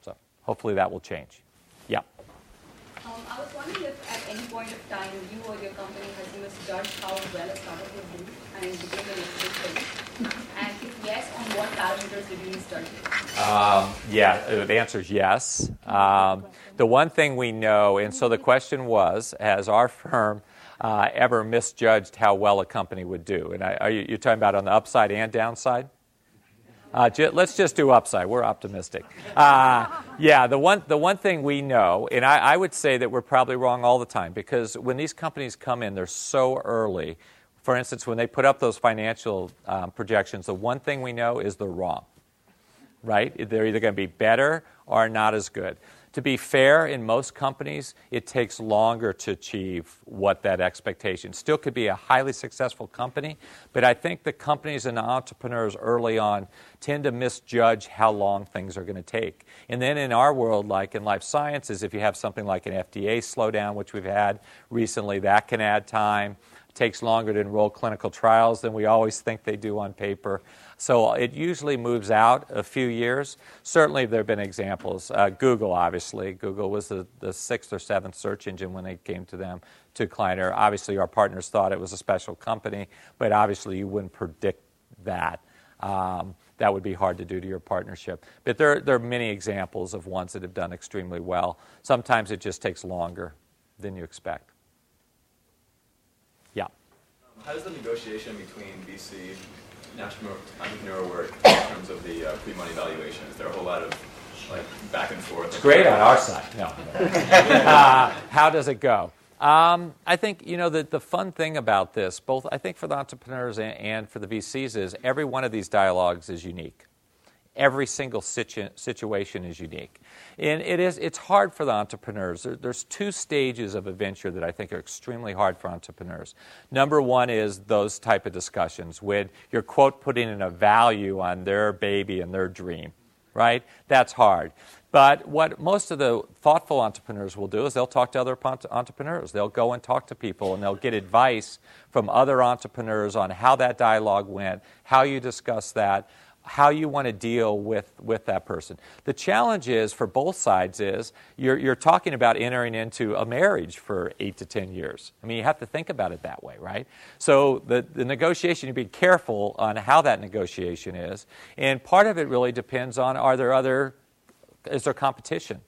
So hopefully that will change. Yeah. Um, I was wondering if at any point of time you or your company has misjudged how well a startup will do and became a listed And if *laughs* yes, on what parameters did you it? Um, yeah, the answer is yes. Um, the one thing we know, and so the question was, has our firm uh, ever misjudged how well a company would do? And I, are you you're talking about on the upside and downside? Uh, let's just do upside. We're optimistic. Uh, yeah, the one, the one thing we know, and I, I, would say that we're probably wrong all the time because when these companies come in, they're so early. For instance, when they put up those financial um, projections, the one thing we know is they're wrong, right? They're either going to be better or not as good to be fair, in most companies, it takes longer to achieve what that expectation. Still could be a highly successful company, but I think the companies and the entrepreneurs early on tend to misjudge how long things are going to take. And then in our world, like in life sciences, if you have something like an FDA slowdown, which we've had recently, that can add time. Takes longer to enroll clinical trials than we always think they do on paper. So it usually moves out a few years. Certainly, there have been examples. Uh, Google, obviously. Google was the, the sixth or seventh search engine when it came to them, to Kleiner. Obviously, our partners thought it was a special company, but obviously, you wouldn't predict that. um, that would be hard to do to your partnership. But there, there are many examples of ones that have done extremely well. Sometimes it just takes longer than you expect. Yeah. How does the negotiation between VC and entrepreneur work in *coughs* terms of the uh, pre-money valuation? Is there a whole lot of like back and forth? It's great on our side. No. *laughs* uh, how does it go? Um, I think you know the, the fun thing about this, both I think for the entrepreneurs and, and for the VCs, is every one of these dialogues is unique. Every single situ- situation is unique, and it is it's hard for the entrepreneurs. There, there's two stages of a venture that I think are extremely hard for entrepreneurs. Number one is those type of discussions when you're quote putting in a value on their baby and their dream, right? That's hard. But what most of the thoughtful entrepreneurs will do is they'll talk to other entrepreneurs. They'll go and talk to people and they'll get advice from other entrepreneurs on how that dialogue went, how you discuss that, how you want to deal with, with that person. The challenge is for both sides is you're, you're talking about entering into a marriage for eight to ten years. I mean, you have to think about it that way, right? So the, the negotiation, you be careful on how that negotiation is. And part of it really depends on are there other is there competition?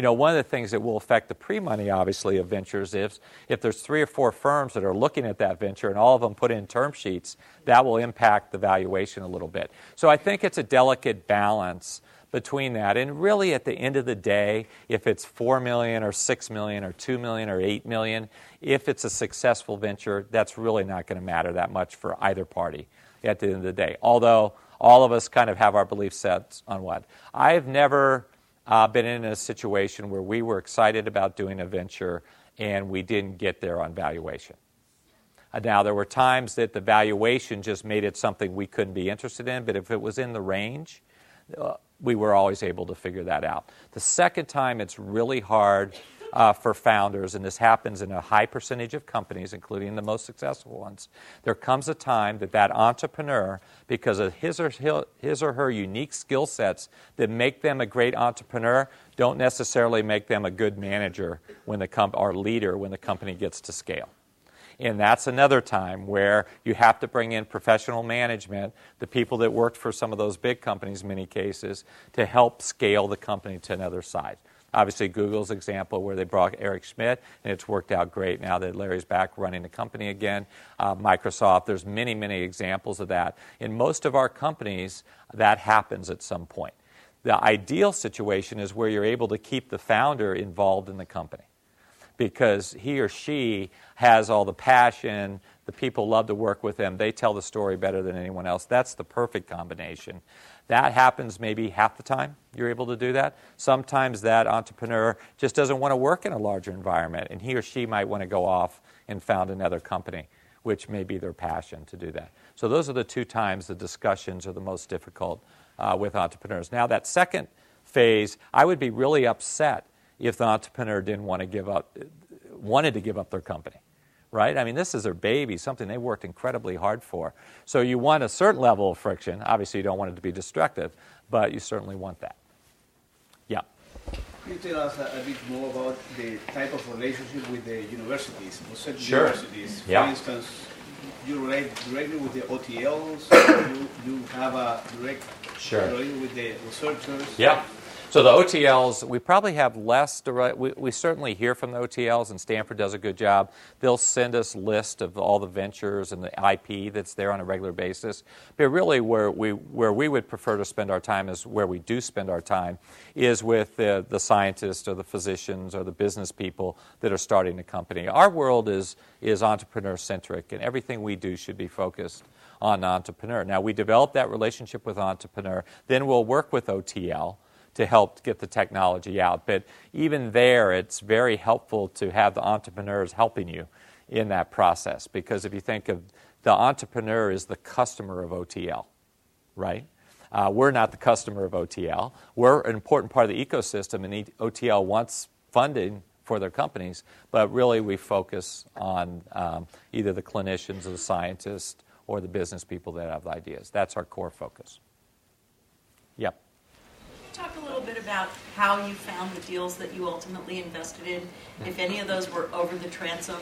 You know, one of the things that will affect the pre-money, obviously, of ventures is if there's three or four firms that are looking at that venture and all of them put in term sheets, that will impact the valuation a little bit. So I think it's a delicate balance between that. And really, at the end of the day, if it's four million or six million or two million or eight million, if it's a successful venture, that's really not going to matter that much for either party at the end of the day. Although all of us kind of have our belief sets on what. I've never uh, been in a situation where we were excited about doing a venture and we didn't get there on valuation. Uh, now, there were times that the valuation just made it something we couldn't be interested in, but if it was in the range, uh, we were always able to figure that out. The second time, it's really hard uh, for founders, and this happens in a high percentage of companies, including the most successful ones. There comes a time that that entrepreneur, because of his or, his or her unique skill sets that make them a great entrepreneur, don't necessarily make them a good manager when the com- or leader when the company gets to scale. And that's another time where you have to bring in professional management, the people that worked for some of those big companies, in many cases, to help scale the company to another size. Obviously, Google's example where they brought Eric Schmidt, and it's worked out great now that Larry's back running the company again. Uh, Microsoft, there's many, many examples of that. In most of our companies, that happens at some point. The ideal situation is where you're able to keep the founder involved in the company because he or she has all the passion, the people love to work with them, they tell the story better than anyone else. That's the perfect combination. That happens maybe half the time you're able to do that. Sometimes that entrepreneur just doesn't want to work in a larger environment, and he or she might want to go off and found another company, which may be their passion to do that. So, those are the two times the discussions are the most difficult uh, with entrepreneurs. Now, that second phase, I would be really upset if the entrepreneur didn't want to give up, wanted to give up their company right? I mean, this is their baby, something they worked incredibly hard for. So you want a certain level of friction. Obviously, you don't want it to be destructive, but you certainly want that. Yeah. Can you tell us a, a bit more about the type of relationship with the universities, or sure. universities? Yeah. For instance, you relate directly with the OTLs, you, you have a direct sure. relationship with the researchers. Yeah. So the OTLs, we probably have less direct. We, we, certainly hear from the OTLs, and Stanford does a good job. They'll send us list of all the ventures and the IP that's there on a regular basis. But really, where we where we would prefer to spend our time is where we do spend our time is with the, the scientists or the physicians or the business people that are starting a company. Our world is is entrepreneur centric, and everything we do should be focused on entrepreneur. Now we develop that relationship with entrepreneur, then we'll work with OTL to help get the technology out. But even there, it's very helpful to have the entrepreneurs helping you in that process because if you think of the entrepreneur is the customer of OTL, right? Uh, we're not the customer of OTL. We're an important part of the ecosystem, and OTL wants funding for their companies, but really we focus on um, either the clinicians or the scientists or the business people that have ideas. That's our core focus. Talk a little bit about how you found the deals that you ultimately invested in? If any of those were over the transom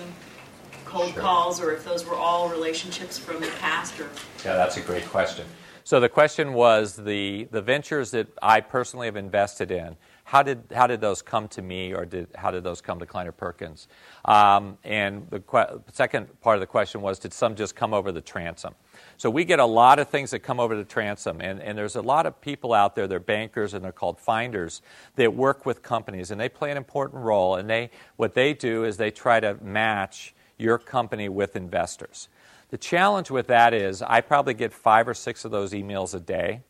cold sure. calls, or if those were all relationships from the past? Or yeah, that's a great question. So the question was the, the ventures that I personally have invested in, how did, how did those come to me or did, how did those come to Kleiner Perkins? Um, and the que- second part of the question was did some just come over the transom? So we get a lot of things that come over the transom, and, and there's a lot of people out there, they're bankers and they're called finders, that work with companies, and they play an important role. And they, what they do is they try to match your company with investors. The challenge with that is I probably get five or six of those emails a day.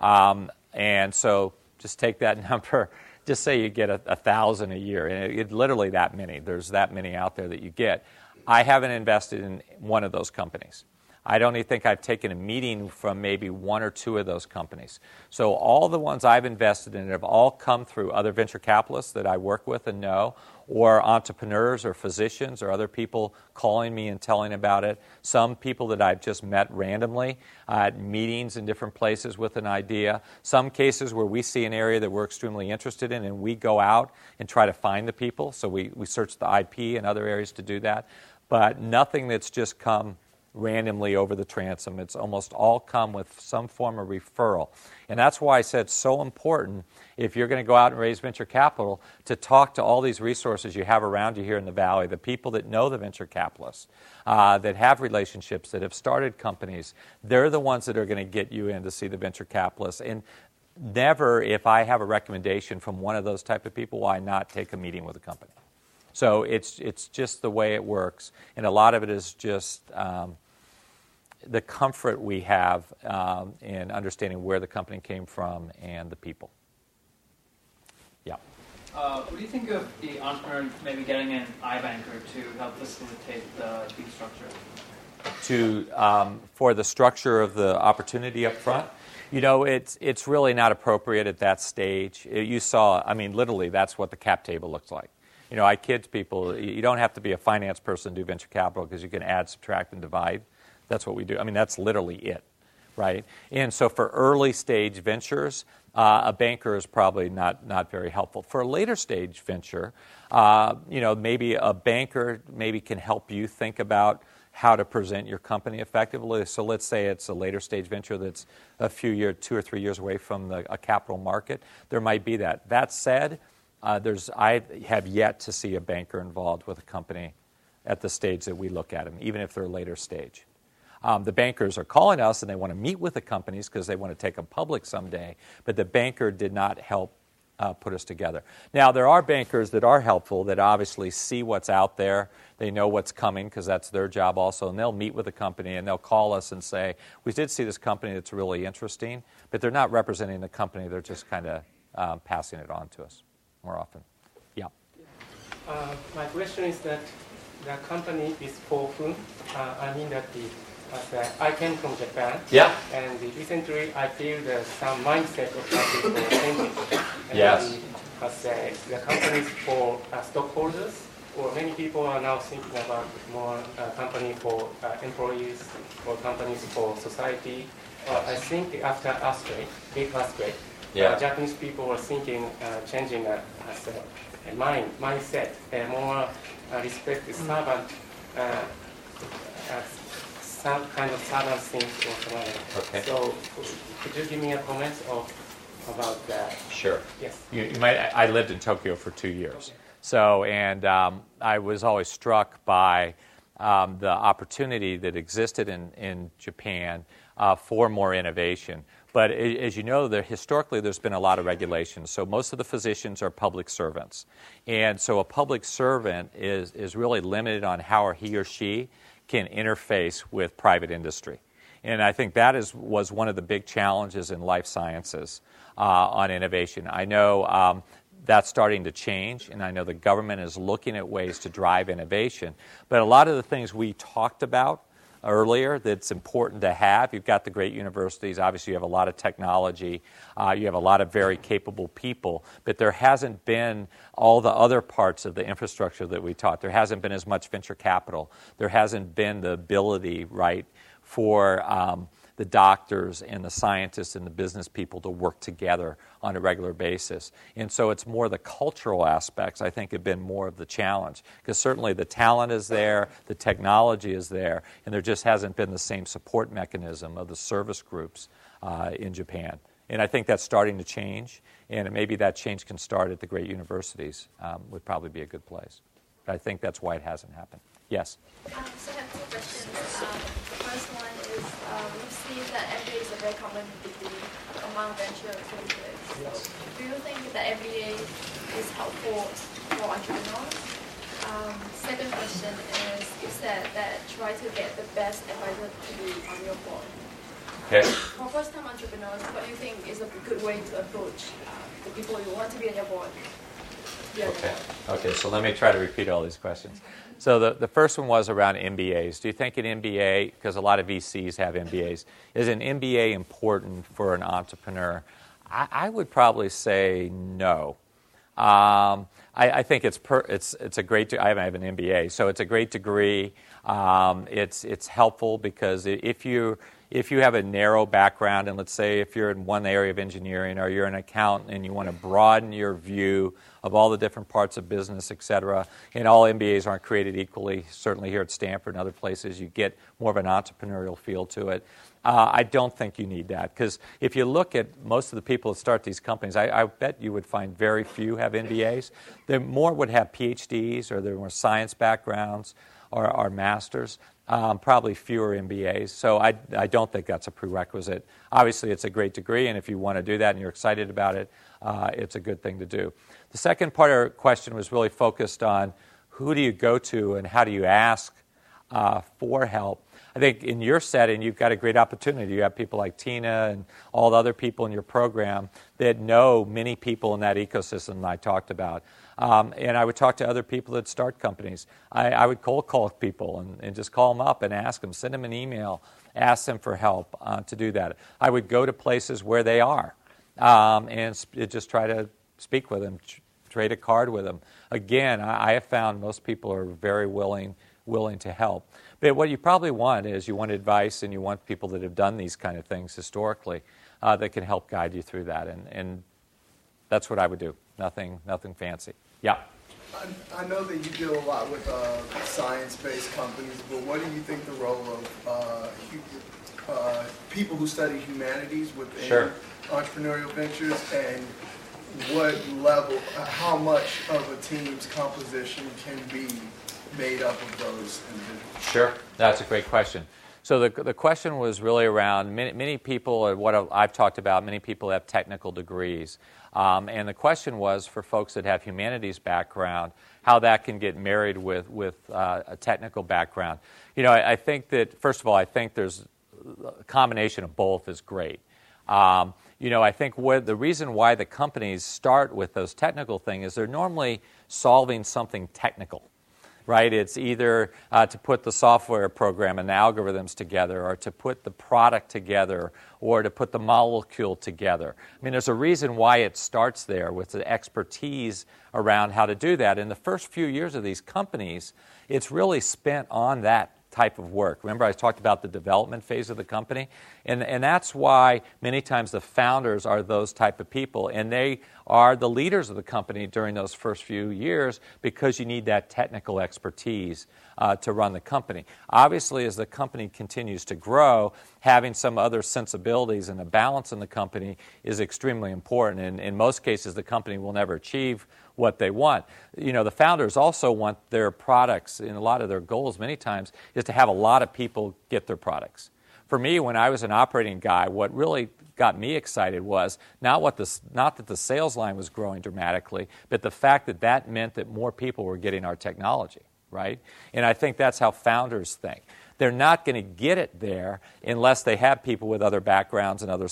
Um, and so just take that *laughs* number. Just say you get a, a thousand a year, and it, it, literally that many. There's that many out there that you get. I haven't invested in one of those companies. I don't even think I've taken a meeting from maybe one or two of those companies. So all the ones I've invested in have all come through other venture capitalists that I work with and know, or entrepreneurs or physicians or other people calling me and telling about it. Some people that I've just met randomly uh, at meetings in different places with an idea. Some cases where we see an area that we're extremely interested in and we go out and try to find the people. So we, we search the IP and other areas to do that. But nothing that's just come randomly over the transom. It's almost all come with some form of referral. And that's why I said it's so important if you're going to go out and raise venture capital to talk to all these resources you have around you here in the Valley, the people that know the venture capitalists, uh, that have relationships, that have started companies. They're the ones that are going to get you in to see the venture capitalists. And never, if I have a recommendation from one of those type of people, why not take a meeting with a company? So it's, it's just the way it works. And a lot of it is just um, the comfort we have um, in understanding where the company came from and the people. Yeah. Uh, what do you think of the entrepreneur maybe getting an iBanker to help facilitate the structure? To um, for the structure of the opportunity up front. You know, it's it's really not appropriate at that stage. You saw, I mean, literally, that's what the cap table looks like. You know, I kid people, you don't have to be a finance person to do venture capital because you can add, subtract, and divide. That's what we do. I mean, that's literally it, right? And so for early stage ventures, uh, a banker is probably not, not very helpful. For a later stage venture, uh, you know, maybe a banker maybe can help you think about how to present your company effectively. So let's say it's a later stage venture that's a few years, two or three years away from the, a capital market. There might be that. That said, uh, there's, I have yet to see a banker involved with a company at the stage that we look at them, even if they're later stage. Um, the bankers are calling us and they want to meet with the companies because they want to take them public someday, but the banker did not help uh, put us together. Now, there are bankers that are helpful that obviously see what's out there. They know what's coming because that's their job also, and they'll meet with the company and they'll call us and say, We did see this company that's really interesting, but they're not representing the company, they're just kind of um, passing it on to us more often. Yeah. Uh, my question is that the company is for whom? Uh, I mean that the uh, I came from Japan. Yeah. And recently I feel that some mindset of people changing. And yes. Uh, the companies for uh, stockholders, or many people are now thinking about more uh, company for uh, employees or companies for society. I think after earthquake, big earthquake, yeah. uh, Japanese people are thinking uh, changing uh, as a, a mind mindset, a more uh, respect the servant uh, some kind of servant things or something. Okay. So could you give me a comment of about that? Sure. Yes. You, you might. I lived in Tokyo for two years. Okay. So, and um, I was always struck by um, the opportunity that existed in, in Japan uh, for more innovation. But as you know, there, historically there's been a lot of regulations. So most of the physicians are public servants. And so a public servant is, is really limited on how he or she can interface with private industry. And I think that is, was one of the big challenges in life sciences uh, on innovation. I know um, that's starting to change, and I know the government is looking at ways to drive innovation. But a lot of the things we talked about earlier that's important to have. You've got the great universities. Obviously, you have a lot of technology. Uh, you have a lot of very capable people. But there hasn't been all the other parts of the infrastructure that we taught. There hasn't been as much venture capital. There hasn't been the ability, right, for. Um, the doctors and the scientists and the business people to work together on a regular basis. And so it's more the cultural aspects, I think, have been more of the challenge. Because certainly the talent is there, the technology is there, and there just hasn't been the same support mechanism of the service groups uh, in Japan. And I think that's starting to change, and maybe that change can start at the great universities, um, would probably be a good place. But I think that's why it hasn't happened. Yes? Um, so I have two questions. Um, the first one is we see that MBA is a very common degree among venture associates. So do you think that MBA is helpful for entrepreneurs? Um, second question is you said that try to get the best advisor to be on your board. Okay. For first-time entrepreneurs, what do you think is a good way to approach uh, the people you want to be on your board? Okay. Okay, so let me try to repeat all these questions. So the, the first one was around MBAs. Do you think an MBA, because a lot of VCs have MBAs, is an MBA important for an entrepreneur? I, I would probably say no. Um, I, I, think it's, per, it's, it's a great, I have an MBA, so it's a great degree. Um, it's, it's helpful because if you, if you have a narrow background, and let's say if you're in one area of engineering or you're an accountant and you want to broaden your view of all the different parts of business, et cetera, and all MBAs aren't created equally, certainly here at Stanford and other places, you get more of an entrepreneurial feel to it. Uh, I don't think you need that because if you look at most of the people that start these companies, I, I bet you would find very few have MBAs. There more would have PhDs or they're more science backgrounds or, or masters. Um, probably fewer MBAs. So I, I don't think that's a prerequisite. Obviously, it's a great degree, and if you want to do that and you're excited about it, uh, it's a good thing to do. The second part of our question was really focused on who do you go to and how do you ask uh, for help. I think in your setting, you've got a great opportunity. You have people like Tina and all the other people in your program that know many people in that ecosystem that I talked about. Um, and I would talk to other people that start companies. I, I would cold call people and, and, just call them up and ask them, send them an email, ask them for help uh, to do that. I would go to places where they are um, and sp- just try to speak with them, tr- trade a card with them. Again, I, I have found most people are very willing willing to help. But what you probably want is you want advice and you want people that have done these kind of things historically uh, that can help guide you through that. And, and that's what I would do. Nothing, nothing fancy. Yeah. I, I know that you deal a lot with uh, science-based companies, but what do you think the role of uh, uh, people who study humanities within sure. entrepreneurial ventures, and what level, uh, how much of a team's composition can be made up of those individuals? Sure, that's a great question. So the, the question was really around many, many people, what I've talked about, many people have technical degrees. Um, and the question was for folks that have humanities background, how that can get married with, with uh, a technical background. You know, I, I, think that, first of all, I think there's a combination of both is great. Um, you know, I think what, the reason why the companies start with those technical things is they're normally solving something technical right? It's either uh, to put the software program and the algorithms together, or to put the product together, or to put the molecule together. I mean, there's a reason why it starts there with the expertise around how to do that. In the first few years of these companies, it's really spent on that type of work. Remember, I talked about the development phase of the company? And, and that's why many times the founders are those type of people, and they are the leaders of the company during those first few years because you need that technical expertise uh, to run the company. Obviously, as the company continues to grow, having some other sensibilities and a balance in the company is extremely important. And in most cases, the company will never achieve what they want. You know, the founders also want their products, and a lot of their goals many times is to have a lot of people get their products. For me, when I was an operating guy, what really got me excited was not what the, not that the sales line was growing dramatically, but the fact that that meant that more people were getting our technology, right? And I think that's how founders think. They're not going to get it there unless they have people with other backgrounds and other,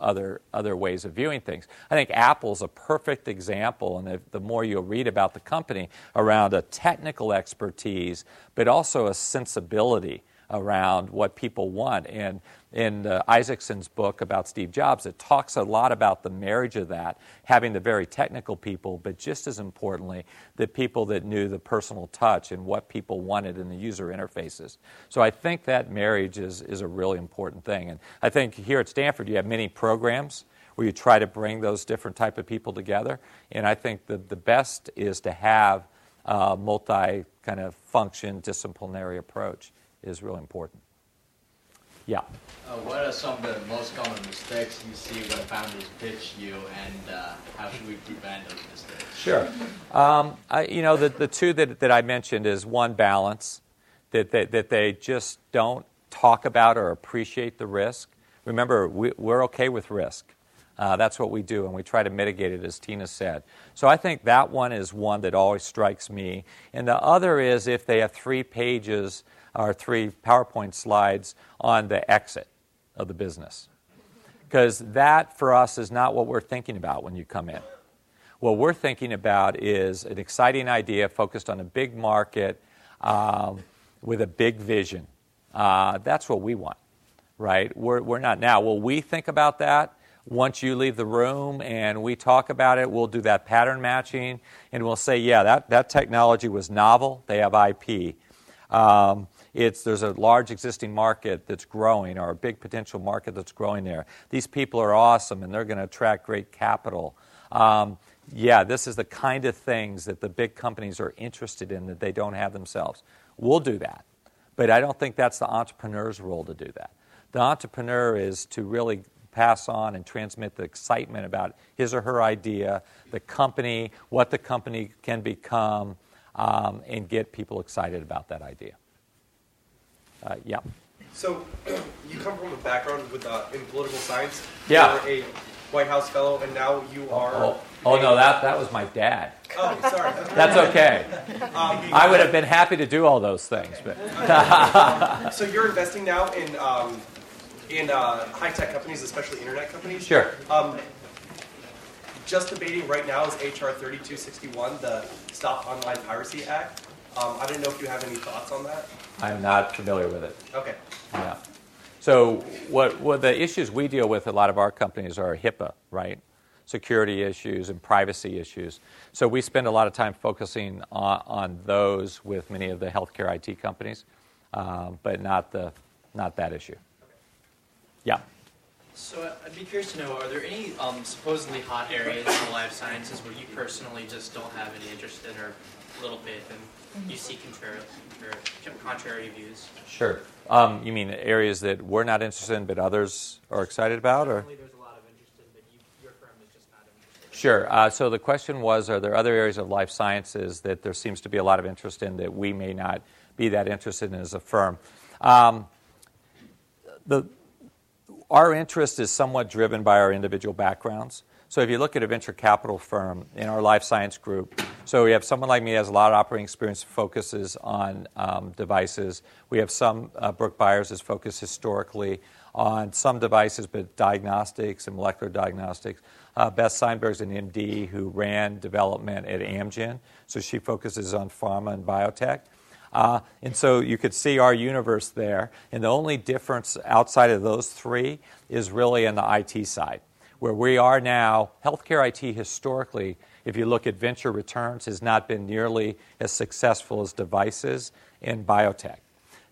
other, other ways of viewing things. I think Apple's a perfect example, and the, the more you read about the company, around a technical expertise, but also a sensibility around what people want. And in uh, Isaacson's book about Steve Jobs, it talks a lot about the marriage of that, having the very technical people, but just as importantly, the people that knew the personal touch and what people wanted in the user interfaces. So I think that marriage is, is a really important thing. And I think here at Stanford, you have many programs where you try to bring those different type of people together. And I think the, the best is to have a multi kind of function disciplinary approach is really important. Yeah. Uh, what are some of the most common mistakes you see when founders pitch you, and uh, how should we prevent those mistakes? Sure. Um, I, you know, the, the two that, that I mentioned is one, balance, that they, that they just don't talk about or appreciate the risk. Remember, we, we're okay with risk. Uh, that's what we do, and we try to mitigate it, as Tina said. So I think that one is one that always strikes me. And the other is if they have three pages or three PowerPoint slides on the exit of the business. Because that, for us, is not what we're thinking about when you come in. What we're thinking about is an exciting idea focused on a big market um, with a big vision. Uh, that's what we want, right? We're, we're not now. Will we think about that? Once you leave the room and we talk about it, we'll do that pattern matching and we'll say, yeah, that, that technology was novel. They have IP. Um, it's, there's a large existing market that's growing or a big potential market that's growing there. These people are awesome and they're going to attract great capital. Um, yeah, this is the kind of things that the big companies are interested in that they don't have themselves. We'll do that. But I don't think that's the entrepreneur's role to do that. The entrepreneur is to really pass on and transmit the excitement about his or her idea, the company, what the company can become, um, and get people excited about that idea. Uh, yeah. So, *clears throat* you come from a background with uh, in political science. Yeah. You're a White House fellow, and now you are. Oh, oh no, that, that was my dad. *laughs* Oh, sorry. *laughs* That's okay. Um, I would have been happy to do all those things, but. *laughs* so you're investing now in um, in uh, high tech companies, especially internet companies. Sure. Um, just debating right now is HR 3261, the Stop Online Piracy Act. Um, I didn't know if you have any thoughts on that. I'm not familiar with it. Okay. Yeah. So what, what the issues we deal with a lot of our companies are HIPAA, right? Security issues and privacy issues. So we spend a lot of time focusing on, on those with many of the healthcare IT companies, um, but not the not that issue. Yeah. So I'd be curious to know: Are there any um, supposedly hot areas in the life sciences where you personally just don't have any interest in, or a little bit, and you see contrary, contrary views? Sure. Um, you mean areas that we're not interested in, but others are excited about, or? Sure. Uh, so the question was Are there other areas of life sciences that there seems to be a lot of interest in that we may not be that interested in as a firm? Um, the, our interest is somewhat driven by our individual backgrounds. So if you look at a venture capital firm in our life science group, so we have someone like me has a lot of operating experience, focuses on um, devices. We have some uh, Brook Byers is focused historically on some devices, but diagnostics and molecular diagnostics. Uh, Beth Seidenberg's an MD who ran development at Amgen, so she focuses on pharma and biotech. Uh, and so you could see our universe there. And the only difference outside of those three is really in the IT side where we are now, healthcare IT historically, if you look at venture returns, has not been nearly as successful as devices in biotech.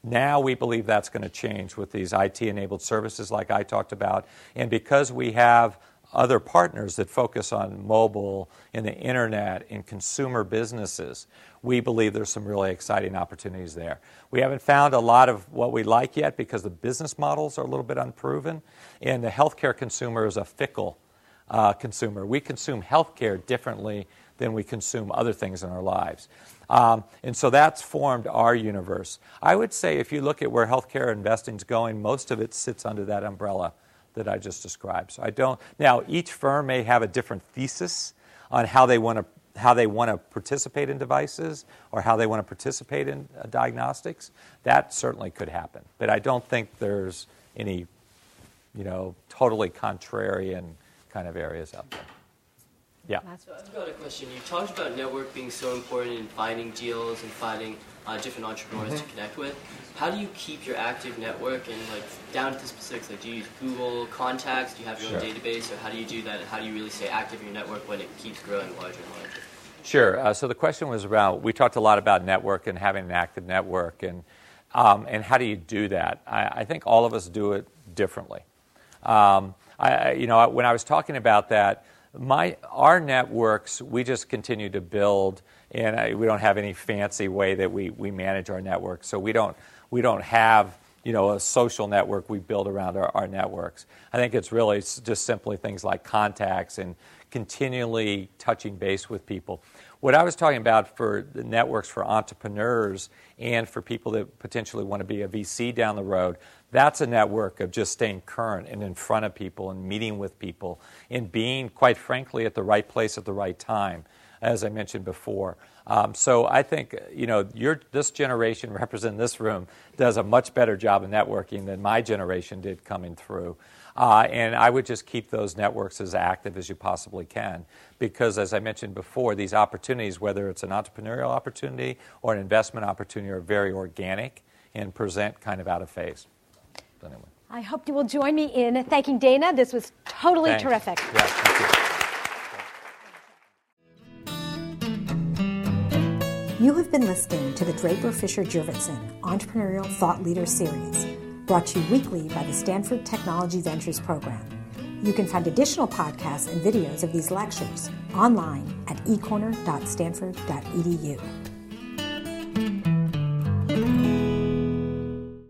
Now we believe that's going to change with these IT enabled services like I talked about. And because we have other partners that focus on mobile and the internet and consumer businesses, we believe there's some really exciting opportunities there. We haven't found a lot of what we like yet because the business models are a little bit unproven, and the healthcare consumer is a fickle uh, consumer. We consume healthcare differently than we consume other things in our lives. Um, and so that's formed our universe. I would say if you look at where healthcare investing is going, most of it sits under that umbrella that I just described. So I don't. Now, each firm may have a different thesis on how they want to how they want to participate in devices or how they want to participate in uh, diagnostics, that certainly could happen. But I don't think there's any, you know, totally contrarian kind of areas out there. Yeah. So I've got a question. You talked about network being so important in finding deals and finding uh, different entrepreneurs mm-hmm. to connect with. How do you keep your active network and like down to the specifics? Like, do you use Google Contacts? Do you have your sure. own database, or how do you do that? And how do you really stay active in your network when it keeps growing larger and larger? Sure. Uh, so the question was about we talked a lot about network and having an active network, and um, and how do you do that? I, I, think all of us do it differently. Um, I, you know, when I was talking about that, my our networks we just continue to build, and I, we don't have any fancy way that we we manage our network. So we don't we don't have you know, a social network we build around our, our networks. I think it's really just simply things like contacts and continually touching base with people. What I was talking about for the networks for entrepreneurs and for people that potentially want to be a VC down the road, that's a network of just staying current and in front of people and meeting with people and being, quite frankly, at the right place at the right time, as I mentioned before. Um, so I think you know this generation *laughs* representing this room does a much better job of networking than my generation did coming through. Uh, and I would just keep those networks as active as you possibly can. Because, as I mentioned before, these opportunities, whether it's an entrepreneurial opportunity or an investment opportunity, are very organic and present kind of out of phase. Anyway. I hope you will join me in thanking Dana. This was totally Thanks. terrific. Yes, thank you. You have been listening to the Draper Fisher Jurvetson Entrepreneurial Thought Leader Series brought to you weekly by the Stanford Technology Ventures Program. You can find additional podcasts and videos of these lectures online at ecorner.stanford.edu.